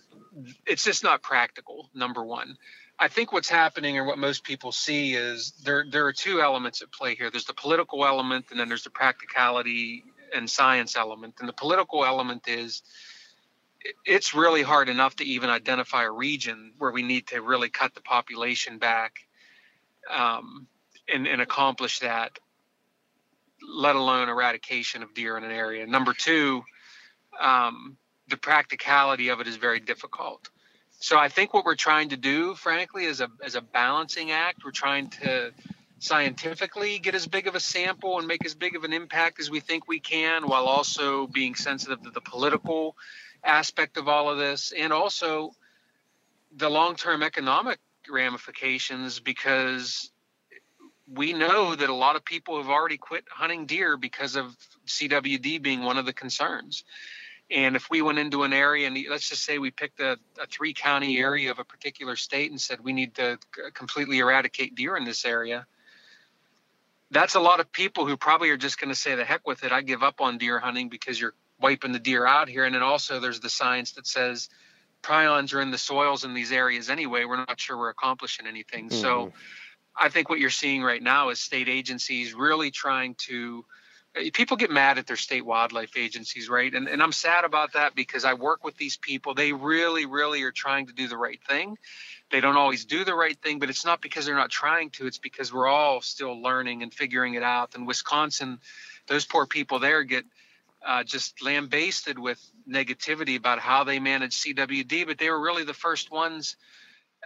it's just not practical. Number one. I think what's happening, or what most people see, is there there are two elements at play here. There's the political element, and then there's the practicality and science element. And the political element is it's really hard enough to even identify a region where we need to really cut the population back um, and, and accomplish that let alone eradication of deer in an area. Number two, um, the practicality of it is very difficult. So I think what we're trying to do, frankly, is a as a balancing act. We're trying to scientifically get as big of a sample and make as big of an impact as we think we can, while also being sensitive to the political aspect of all of this, and also the long-term economic ramifications because we know that a lot of people have already quit hunting deer because of CWD being one of the concerns. And if we went into an area and let's just say we picked a, a three county area of a particular state and said we need to completely eradicate deer in this area, that's a lot of people who probably are just going to say the heck with it. I give up on deer hunting because you're wiping the deer out here. And then also there's the science that says prions are in the soils in these areas anyway. We're not sure we're accomplishing anything. Mm-hmm. So I think what you're seeing right now is state agencies really trying to. Eh, people get mad at their state wildlife agencies, right? And, and I'm sad about that because I work with these people. They really, really are trying to do the right thing. They don't always do the right thing, but it's not because they're not trying to. It's because we're all still learning and figuring it out. And Wisconsin, those poor people there get uh, just lambasted with negativity about how they manage CWD, but they were really the first ones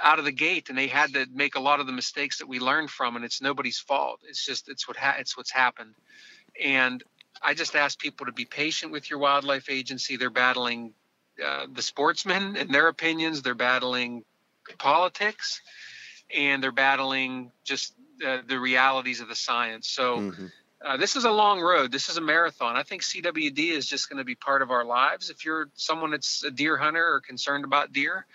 out of the gate and they had to make a lot of the mistakes that we learned from and it's nobody's fault it's just it's what ha- it's what's happened and i just ask people to be patient with your wildlife agency. They're battling uh, the sportsmen and their opinions. They're battling politics and they're battling just uh, the realities of the science. So mm-hmm. uh, this is a long road. This is a marathon. I think cwd is just going to be part of our lives. If you're someone that's a deer hunter or concerned about deer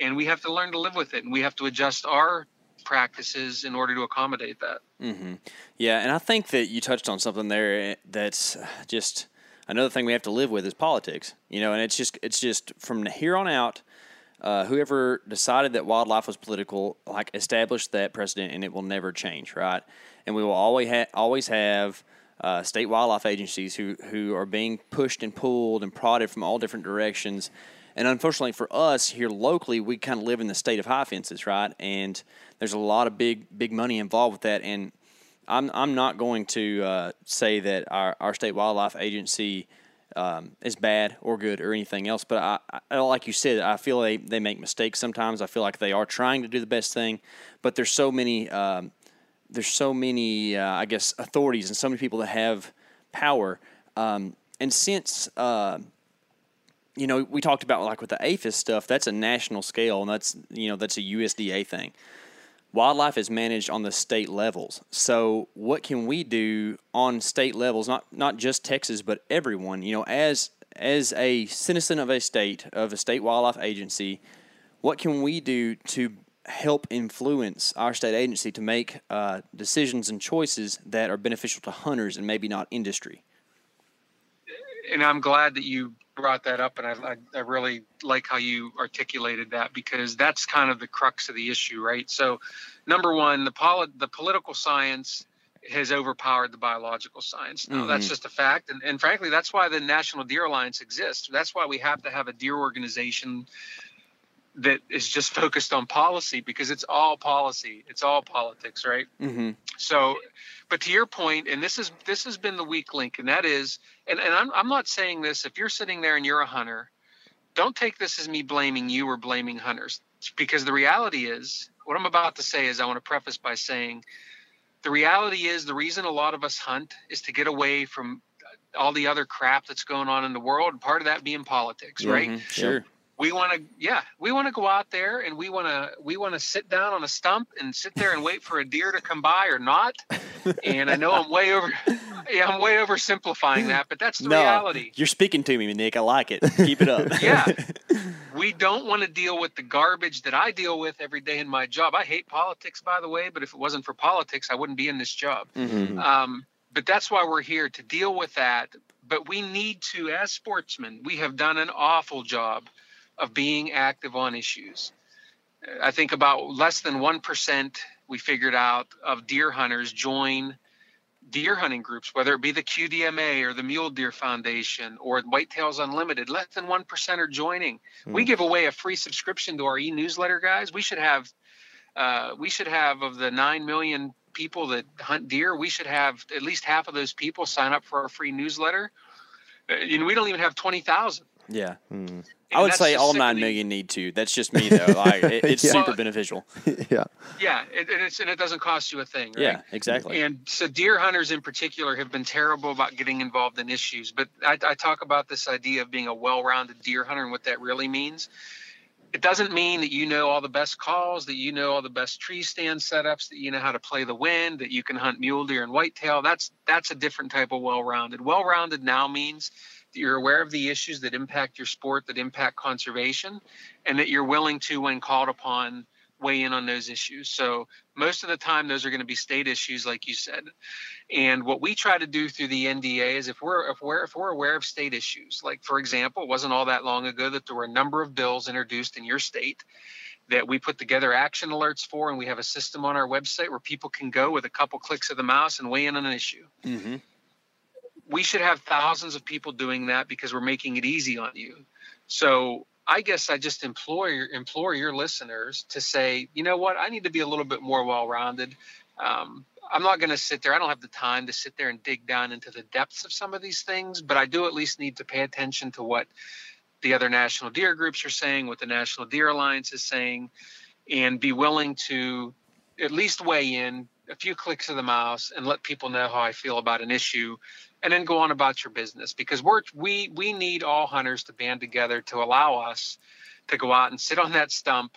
and we have to learn to live with it and we have to adjust our practices in order to accommodate that mm-hmm. yeah and i think that you touched on something there that's just another thing we have to live with is politics you know and it's just it's just from here on out uh, whoever decided that wildlife was political like established that precedent and it will never change right and we will always ha- always have uh, state wildlife agencies who who are being pushed and pulled and prodded from all different directions. And unfortunately for us here locally, we kind of live in the state of high fences, right? And there's a lot of big big money involved with that. And I'm I'm not going to uh, say that our, our state wildlife agency um, is bad or good or anything else. But I, I, like you said, I feel they, they make mistakes sometimes. I feel like they are trying to do the best thing, but there's so many um, there's so many uh, I guess authorities and so many people that have power. Um, and since uh, you know we talked about like with the APHIS stuff, that's a national scale and that's you know that's a USDA thing wildlife is managed on the state levels. So what can we do on state levels, not not just Texas, but everyone, you know, as as a citizen of a state, of a state wildlife agency, what can we do to help influence our state agency to make uh, decisions and choices that are beneficial to hunters and maybe not industry? And I'm glad that you brought that up, and I, I, really like how you articulated that because that's kind of the crux of the issue, right? So, number one, the poli- the political science has overpowered the biological science. Now, mm-hmm. that's just a fact, and, and frankly, that's why the National Deer Alliance exists. That's why we have to have a deer organization that is just focused on policy because it's all policy it's all politics right mm-hmm. so but to your point and this is this has been the weak link and that is and, and I'm, I'm not saying this if you're sitting there and you're a hunter don't take this as me blaming you or blaming hunters because the reality is what i'm about to say is i want to preface by saying the reality is the reason a lot of us hunt is to get away from all the other crap that's going on in the world part of that being politics right mm-hmm. sure we want to yeah we want to go out there and we want to we want to sit down on a stump and sit there and wait for a deer to come by or not. And i know i'm way over yeah i'm way oversimplifying that but that's the no, reality. you're speaking to me nick. I like it. Keep it up. Yeah. We don't want to deal with the garbage that i deal with every day in my job. I hate politics by the way but if it wasn't for politics i wouldn't be in this job. Mm-hmm. um, but that's why we're here to deal with that. But we need to as sportsmen we have done an awful job of being active on issues. I think about less than 1% we figured out of deer hunters join deer hunting groups, whether it be the QDMA or the Mule Deer Foundation or Whitetails Unlimited. Less than 1% are joining. Mm. We give away a free subscription to our e newsletter, guys. We should have. Uh, we should have of the 9 million people that hunt deer, we should have at least half of those people sign up for our free newsletter. Uh, you we don't even have 20,000. Yeah. Mm. I would say all nine million need to. That's just me though. Like it, it's yeah. super beneficial. yeah. Yeah, it, and it's and it doesn't cost you a thing. Right? Yeah, exactly. And so deer hunters in particular have been terrible about getting involved in issues. But I, I talk about this idea of being a well-rounded deer hunter and what that really means. It doesn't mean that you know all the best calls, that you know all the best tree stand setups, that you know how to play the wind, that you can hunt mule deer and whitetail. That's that's a different type of well-rounded. Well-rounded now means you're aware of the issues that impact your sport, that impact conservation, and that you're willing to, when called upon, weigh in on those issues. So most of the time, those are going to be state issues, like you said. And what we try to do through the NDA is if we're if we're if we're aware of state issues, like for example, it wasn't all that long ago that there were a number of bills introduced in your state that we put together action alerts for, and we have a system on our website where people can go with a couple clicks of the mouse and weigh in on an issue. Mm-hmm we should have thousands of people doing that because we're making it easy on you. So I guess I just implore your, implore your listeners to say, you know what, I need to be a little bit more well-rounded. Um, I'm not going to sit there. I don't have the time to sit there and dig down into the depths of some of these things, but I do at least need to pay attention to what the other national deer groups are saying, what the National Deer Alliance is saying, and be willing to at least weigh in a few clicks of the mouse and let people know how I feel about an issue and then go on about your business because we're we we need all hunters to band together to allow us to go out and sit on that stump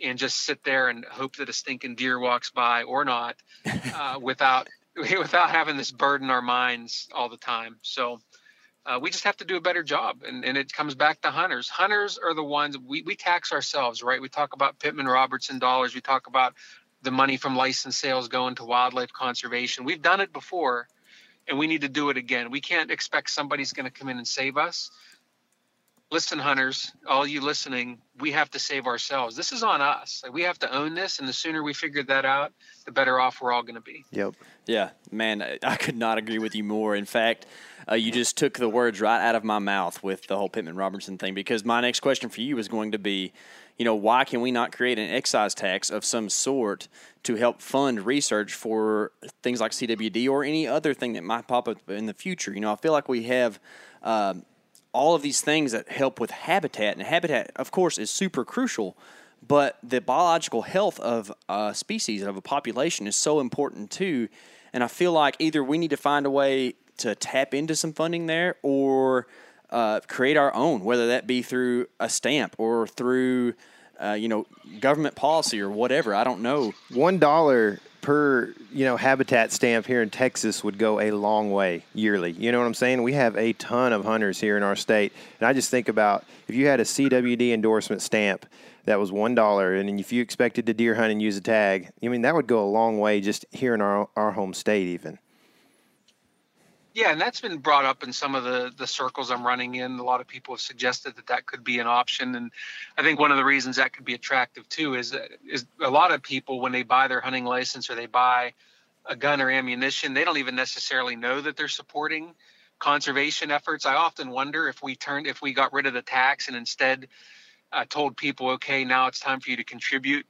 and just sit there and hope that a stinking deer walks by or not uh, without without having this burden our minds all the time. So uh, we just have to do a better job and, and it comes back to hunters. Hunters are the ones we, we tax ourselves right? We talk about pittman robertson dollars. We talk about the money from license sales going to wildlife conservation. We've done it before and we need to do it again. We can't expect somebody's going to come in and save us. listen, hunters, all you listening, we have to save ourselves. This is on us. Like, we have to own this, and the sooner we figure that out, the better off we're all going to be. Yep. Yeah, man, I- I could not agree with you more. In fact, uh, you just took the words right out of my mouth with the whole Pittman Robertson thing because my next question for you was going to be, you know, why can we not create an excise tax of some sort to help fund research for things like CWD or any other thing that might pop up in the future? You know, I feel like we have. Um, all of these things that help with habitat, and habitat, of course, is super crucial. But the biological health of a species of a population is so important too. And I feel like either we need to find a way to tap into some funding there, or uh, create our own, whether that be through a stamp or through, uh, you know, government policy or whatever. I don't know. One dollar per you know habitat stamp here in Texas would go a long way yearly. You know what I'm saying? We have a ton of hunters here in our state, and I just think about if you had a CWD endorsement stamp that was one dollar, and if you expected to deer hunt and use a tag, I mean that would go a long way just here in our our home state even. Yeah, and that's been brought up in some of the the circles I'm running in. A lot of people have suggested that that could be an option, and I think one of the reasons that could be attractive too is is a lot of people when they buy their hunting license or they buy a gun or ammunition, they don't even necessarily know that they're supporting conservation efforts. I often wonder if we turned if we got rid of the tax and instead uh, told people, okay, now it's time for you to contribute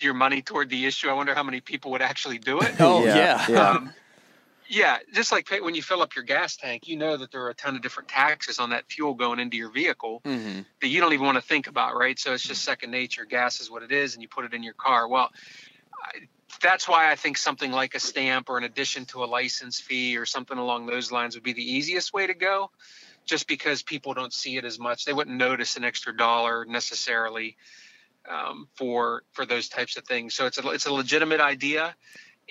your money toward the issue. I wonder how many people would actually do it. Oh Yeah, yeah, yeah. Um, yeah, just like pay- when you fill up your gas tank, you know that there are a ton of different taxes on that fuel going into your vehicle hmm that you don't even want to think about, right? So it's just second nature. Gas is what it is, and you put it in your car. Well, I, that's why I think something like a stamp or an addition to a license fee or something along those lines would be the easiest way to go, just because people don't see it as much. They wouldn't notice an extra dollar necessarily um, for for those types of things. So it's a it's a legitimate idea,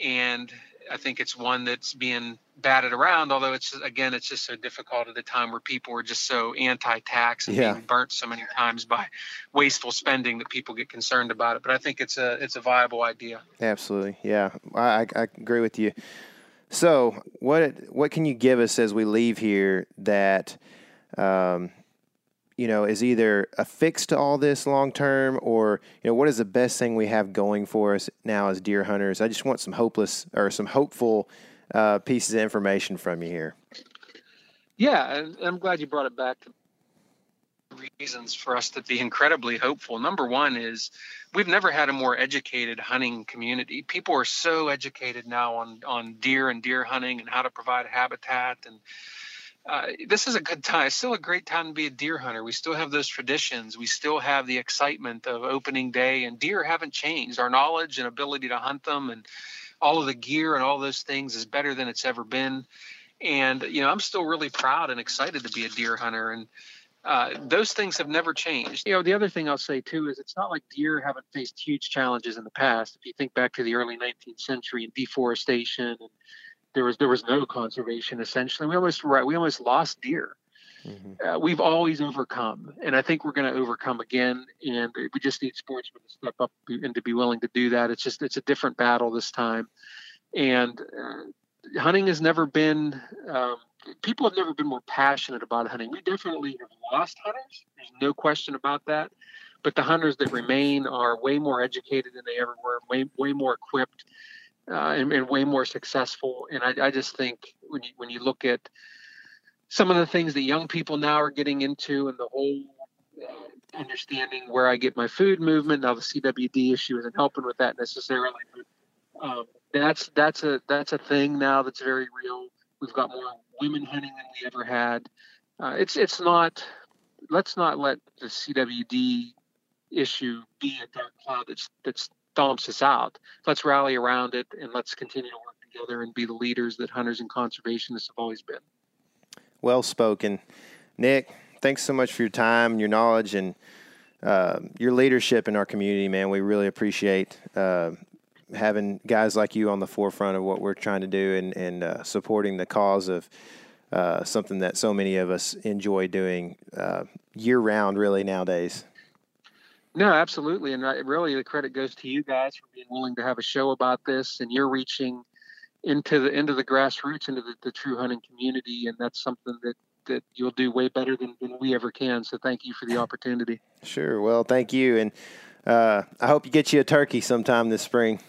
and I think it's one that's being batted around. Although it's again, it's just so difficult at a time where people are just so anti-tax and Yeah. being burnt so many times by wasteful spending that people get concerned about it. But I think it's a it's a viable idea. Absolutely, yeah, I, I, agree with you. So, what what can you give us as we leave here that, um, you know, is either a fix to all this long term, or you know, what is the best thing we have going for us now as deer hunters? I just want some hopeless or some hopeful uh, pieces of information from you here. Yeah, and I'm glad you brought it back to reasons for us to be incredibly hopeful. Number one is we've never had a more educated hunting community. People are so educated now on on deer and deer hunting and how to provide habitat and uh, this is a good time. It's still a great time to be a deer hunter. We still have those traditions. We still have the excitement of opening day, and deer haven't changed. Our knowledge and ability to hunt them, and all of the gear and all those things is better than it's ever been. And you know, I'm still really proud and excited to be a deer hunter, and uh, those things have never changed. You know, the other thing I'll say too is it's not like deer haven't faced huge challenges in the past. If you think back to the early 19th century and deforestation, and there was there was no conservation essentially. We almost right we almost lost deer. Uh, we've always overcome, and I think we're going to overcome again. And we just need sportsmen to step up and to be willing to do that. It's just it's a different battle this time, and uh, hunting has never been. Um, people have never been more passionate about hunting. We definitely have lost hunters. There's no question about that. But the hunters that remain are way more educated than they ever were, way way more equipped, uh, and, and way more successful. And I, I just think when you when you look at some of the things that young people now are getting into and the whole uh, understanding where I get my food movement. Now the CWD issue isn't helping with that necessarily, but um, that's that's a that's a thing now that's very real. We've got more women hunting than we ever had. Uh, it's it's not. Let's not let the CWD issue be a dark cloud that's that stomps us out. Let's rally around it and let's continue to work together and be the leaders that hunters and conservationists have always been. Well spoken, Nick. Thanks so much for your time your knowledge and uh, your leadership in our community, man. We really appreciate uh, having guys like you on the forefront of what we're trying to do and, and uh, supporting the cause of uh, something that so many of us enjoy doing uh, year round, really nowadays. No, absolutely, and really the credit goes to you guys for being willing to have a show about this, and you're reaching into the into the grassroots, into the, the true hunting community, and that's something that that you'll do way better than, than we ever can. So thank you for the opportunity. Sure. Well, thank you, and uh, I hope you get you a turkey sometime this spring.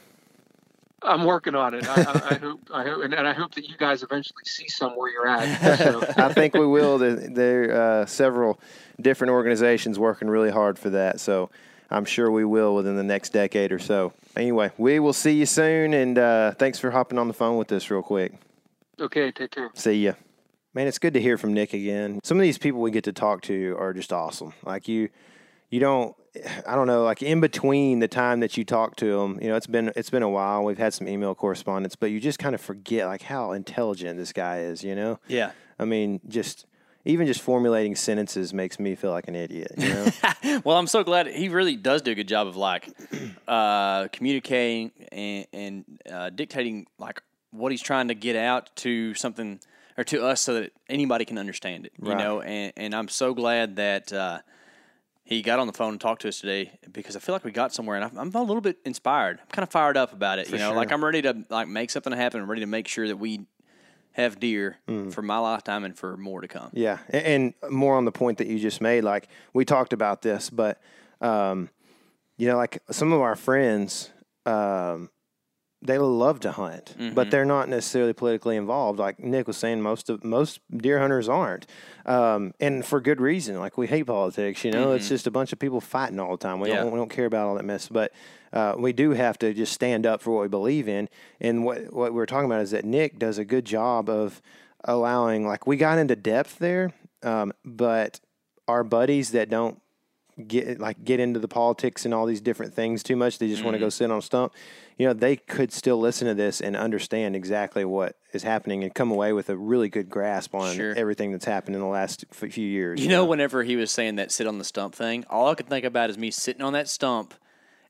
I'm working on it. I, I, I hope, I hope, and, and I hope that you guys eventually see some where you're at. So. I think we will. There- There are uh, several different organizations working really hard for that. So I'm sure we will within the next decade or so. Anyway, we will see you soon. And uh, thanks for hopping on the phone with us real quick. okay, take care. See ya. Man, it's good to hear from Nick again. Some of these people we get to talk to are just awesome. Like you, you don't, I don't know, like in between the time that you talk to them, you know, it's been it's been a while. We've had some email correspondence, but you just kind of forget like how intelligent this guy is. You know, Yeah. I mean, just even just formulating sentences makes me feel like an idiot. You know, Well, I'm so glad he really does do a good job of like uh, communicating and, and uh, dictating like what he's trying to get out to something or to us so that anybody can understand it. You Right. know, and, and I'm so glad that uh, he got on the phone and talked to us today because I feel like we got somewhere and I'm, a little bit inspired. I'm kind of fired up about it. you know, like I'm ready to like make something happen. I'm ready to make sure that we have deer for my lifetime and for more to come. Yeah, and more on the point that you just made. Like we talked about this, but um, you know, like some of our friends, um, they love to hunt, but they're not necessarily politically involved. Like Nick was saying, most of most deer hunters aren't, um, and for good reason. Like we hate politics. You know, it's just a bunch of people fighting all the time. We Yeah. don't we don't care about all that mess, but. Uh, we do have to just stand up for what we believe in, and what what we're talking about is that Nick does a good job of allowing. Like we got into depth there, um, but our buddies that don't get like get into the politics and all these different things too much, they just want to go mm-hmm. sit on a stump. You know, they could still listen to this and understand exactly what is happening and come away with a really good grasp on Sure. everything that's happened in the last few years. You know, whenever he was saying that sit on the stump thing, all I could think about is me sitting on that stump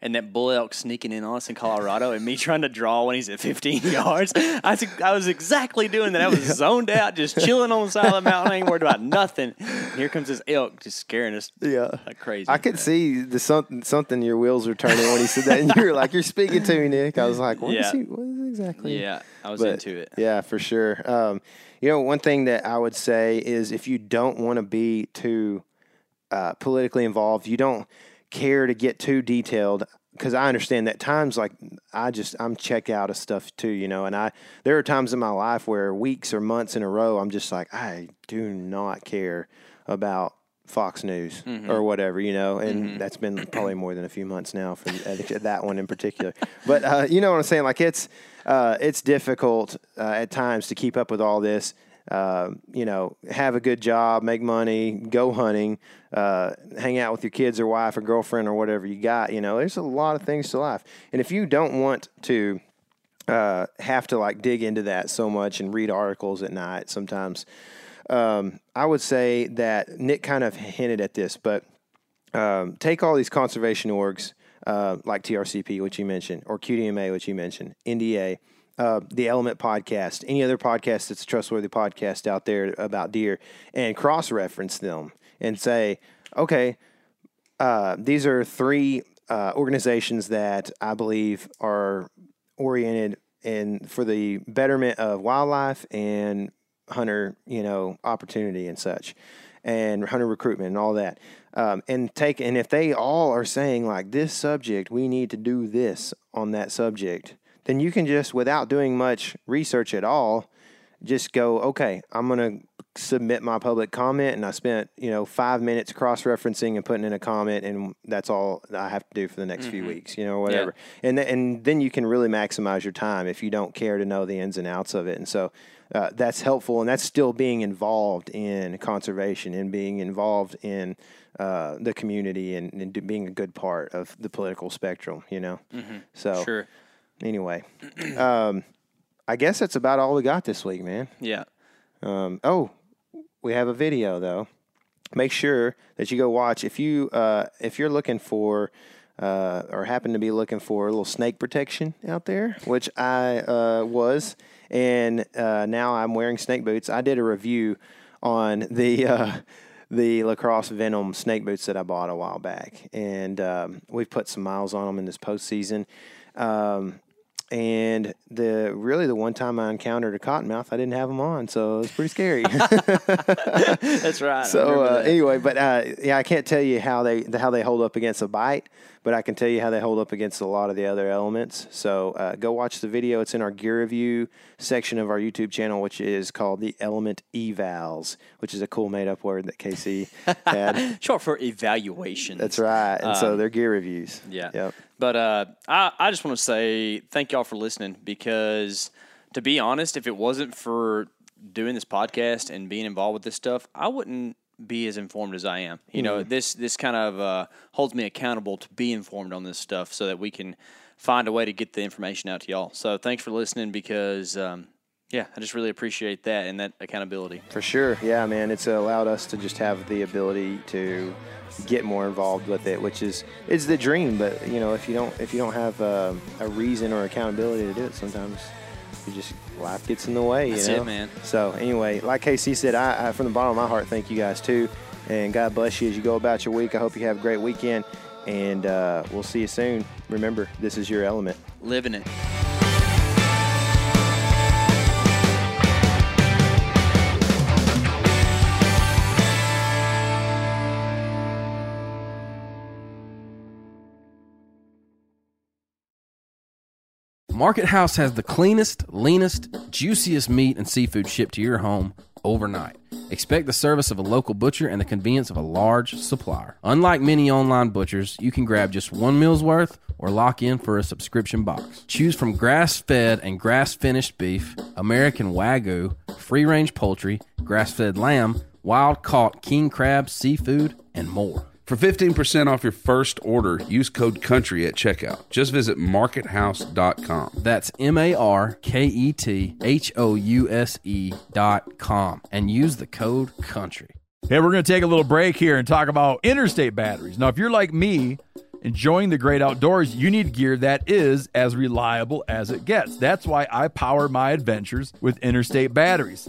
and that bull elk sneaking in on us in Colorado and me trying to draw when he's at 15 yards. I was, I was exactly doing that. I was zoned out, just chilling on the side of the mountain, I ain't worried about nothing. And here comes this elk just scaring us Yeah. like crazy. I could see the something something your wheels were turning when he said that, and you were like, "You're speaking to me, Nick." I was like, "What is Yeah. he? What is exactly?" yeah, I was But, into it. Yeah, for sure. Um, you know, one thing that I would say is if you don't want to be too uh, politically involved, you don't care to get too detailed. Because I understand that times like I just I'm check out of stuff too, you know. And I there are times in my life where weeks or months in a row I'm just like I do not care about Fox News or whatever, you know, and that's been probably more than a few months now for uh, that one in particular. But uh, you know what I'm saying? Like it's uh, it's difficult uh, at times to keep up with all this. Uh, you know, have a good job, make money, go hunting, uh, hang out with your kids or wife or girlfriend or whatever you got. You know, there's a lot of things to life, and if you don't want to uh, have to like dig into that so much and read articles at night sometimes. Um, I would say that Nick kind of hinted at this, but um, take all these conservation orgs uh, like TRCP, which you mentioned, or QDMA, which you mentioned, NDA, uh, the Element Podcast, any other podcast that's a trustworthy podcast out there about deer, and cross reference them and say, okay, uh, these are three uh, organizations that I believe are oriented in for the betterment of wildlife and hunter, you know, opportunity and such, and hunter recruitment and all that. Um, and take and if they all are saying like this subject, we need to do this on that subject, then you can just without doing much research at all, just go, okay, I'm gonna submit my public comment, and I spent you know five minutes cross referencing and putting in a comment, and that's all I have to do for the next few weeks, you know, whatever. And th- and then you can really maximize your time if you don't care to know the ins and outs of it, and so. Uh, that's helpful, and that's still being involved in conservation and being involved in uh, the community and, and being a good part of the political spectrum. You know, so Sure. Anyway, um, I guess that's about all we got this week, man. Yeah. Um, oh, we have a video though. Make sure that you go watch if you uh, if you're looking for uh, or happen to be looking for a little snake protection out there, which I uh, was, and uh, now I'm wearing snake boots. I did a review on the uh, the lacrosse venom snake boots that I bought a while back, and um, we've put some miles on them in this postseason. Um, and the really the one time I encountered a cottonmouth, I didn't have them on, so it was pretty scary. That's right. So uh, that. anyway, but uh, yeah, I can't tell you how they how they hold up against a bite, but I can tell you how they hold up against a lot of the other elements. So uh, go watch the video. It's in our gear review section of our YouTube channel, which is called the Element Evals, which is a cool made up word that Casey had. Short for evaluation. That's right. And so they're gear reviews. Um, Yeah. Yep. But uh, I, I just want to say thank y'all for listening because, to be honest, if it wasn't for doing this podcast and being involved with this stuff, I wouldn't be as informed as I am. You know, this this kind of uh, holds me accountable to be informed on this stuff so that we can find a way to get the information out to y'all. So thanks for listening because, um, yeah, I just really appreciate that and that accountability. For sure. Yeah, man. It's allowed us to just have the ability to get more involved with it, which is it's the dream. But you know, if you don't if you don't have um a reason or accountability to do it, sometimes you just life gets in the way. That's you know? it, man. So anyway, like KC said, I, I from the bottom of my heart thank you guys too, and God bless you as you go about your week. I hope you have a great weekend, and uh, we'll see you soon. Remember, this is your element. Living it. Market House has the cleanest, leanest, juiciest meat and seafood shipped to your home overnight. Expect the service of a local butcher and the convenience of a large supplier. Unlike many online butchers, you can grab just one meal's worth or lock in for a subscription box. Choose from grass fed and grass finished beef, American Wagyu, free range poultry, grass fed lamb, wild caught king crab, seafood, and more. For 15% off your first order, use code COUNTRY at checkout. Just visit markethouse.com. That's M A R K E T H O U S E dot com and use the code country. Hey, we're going to take a little break here and talk about interstate batteries. Now, if you're like me, enjoying the great outdoors, you need gear that is as reliable as it gets. That's why I power my adventures with interstate batteries.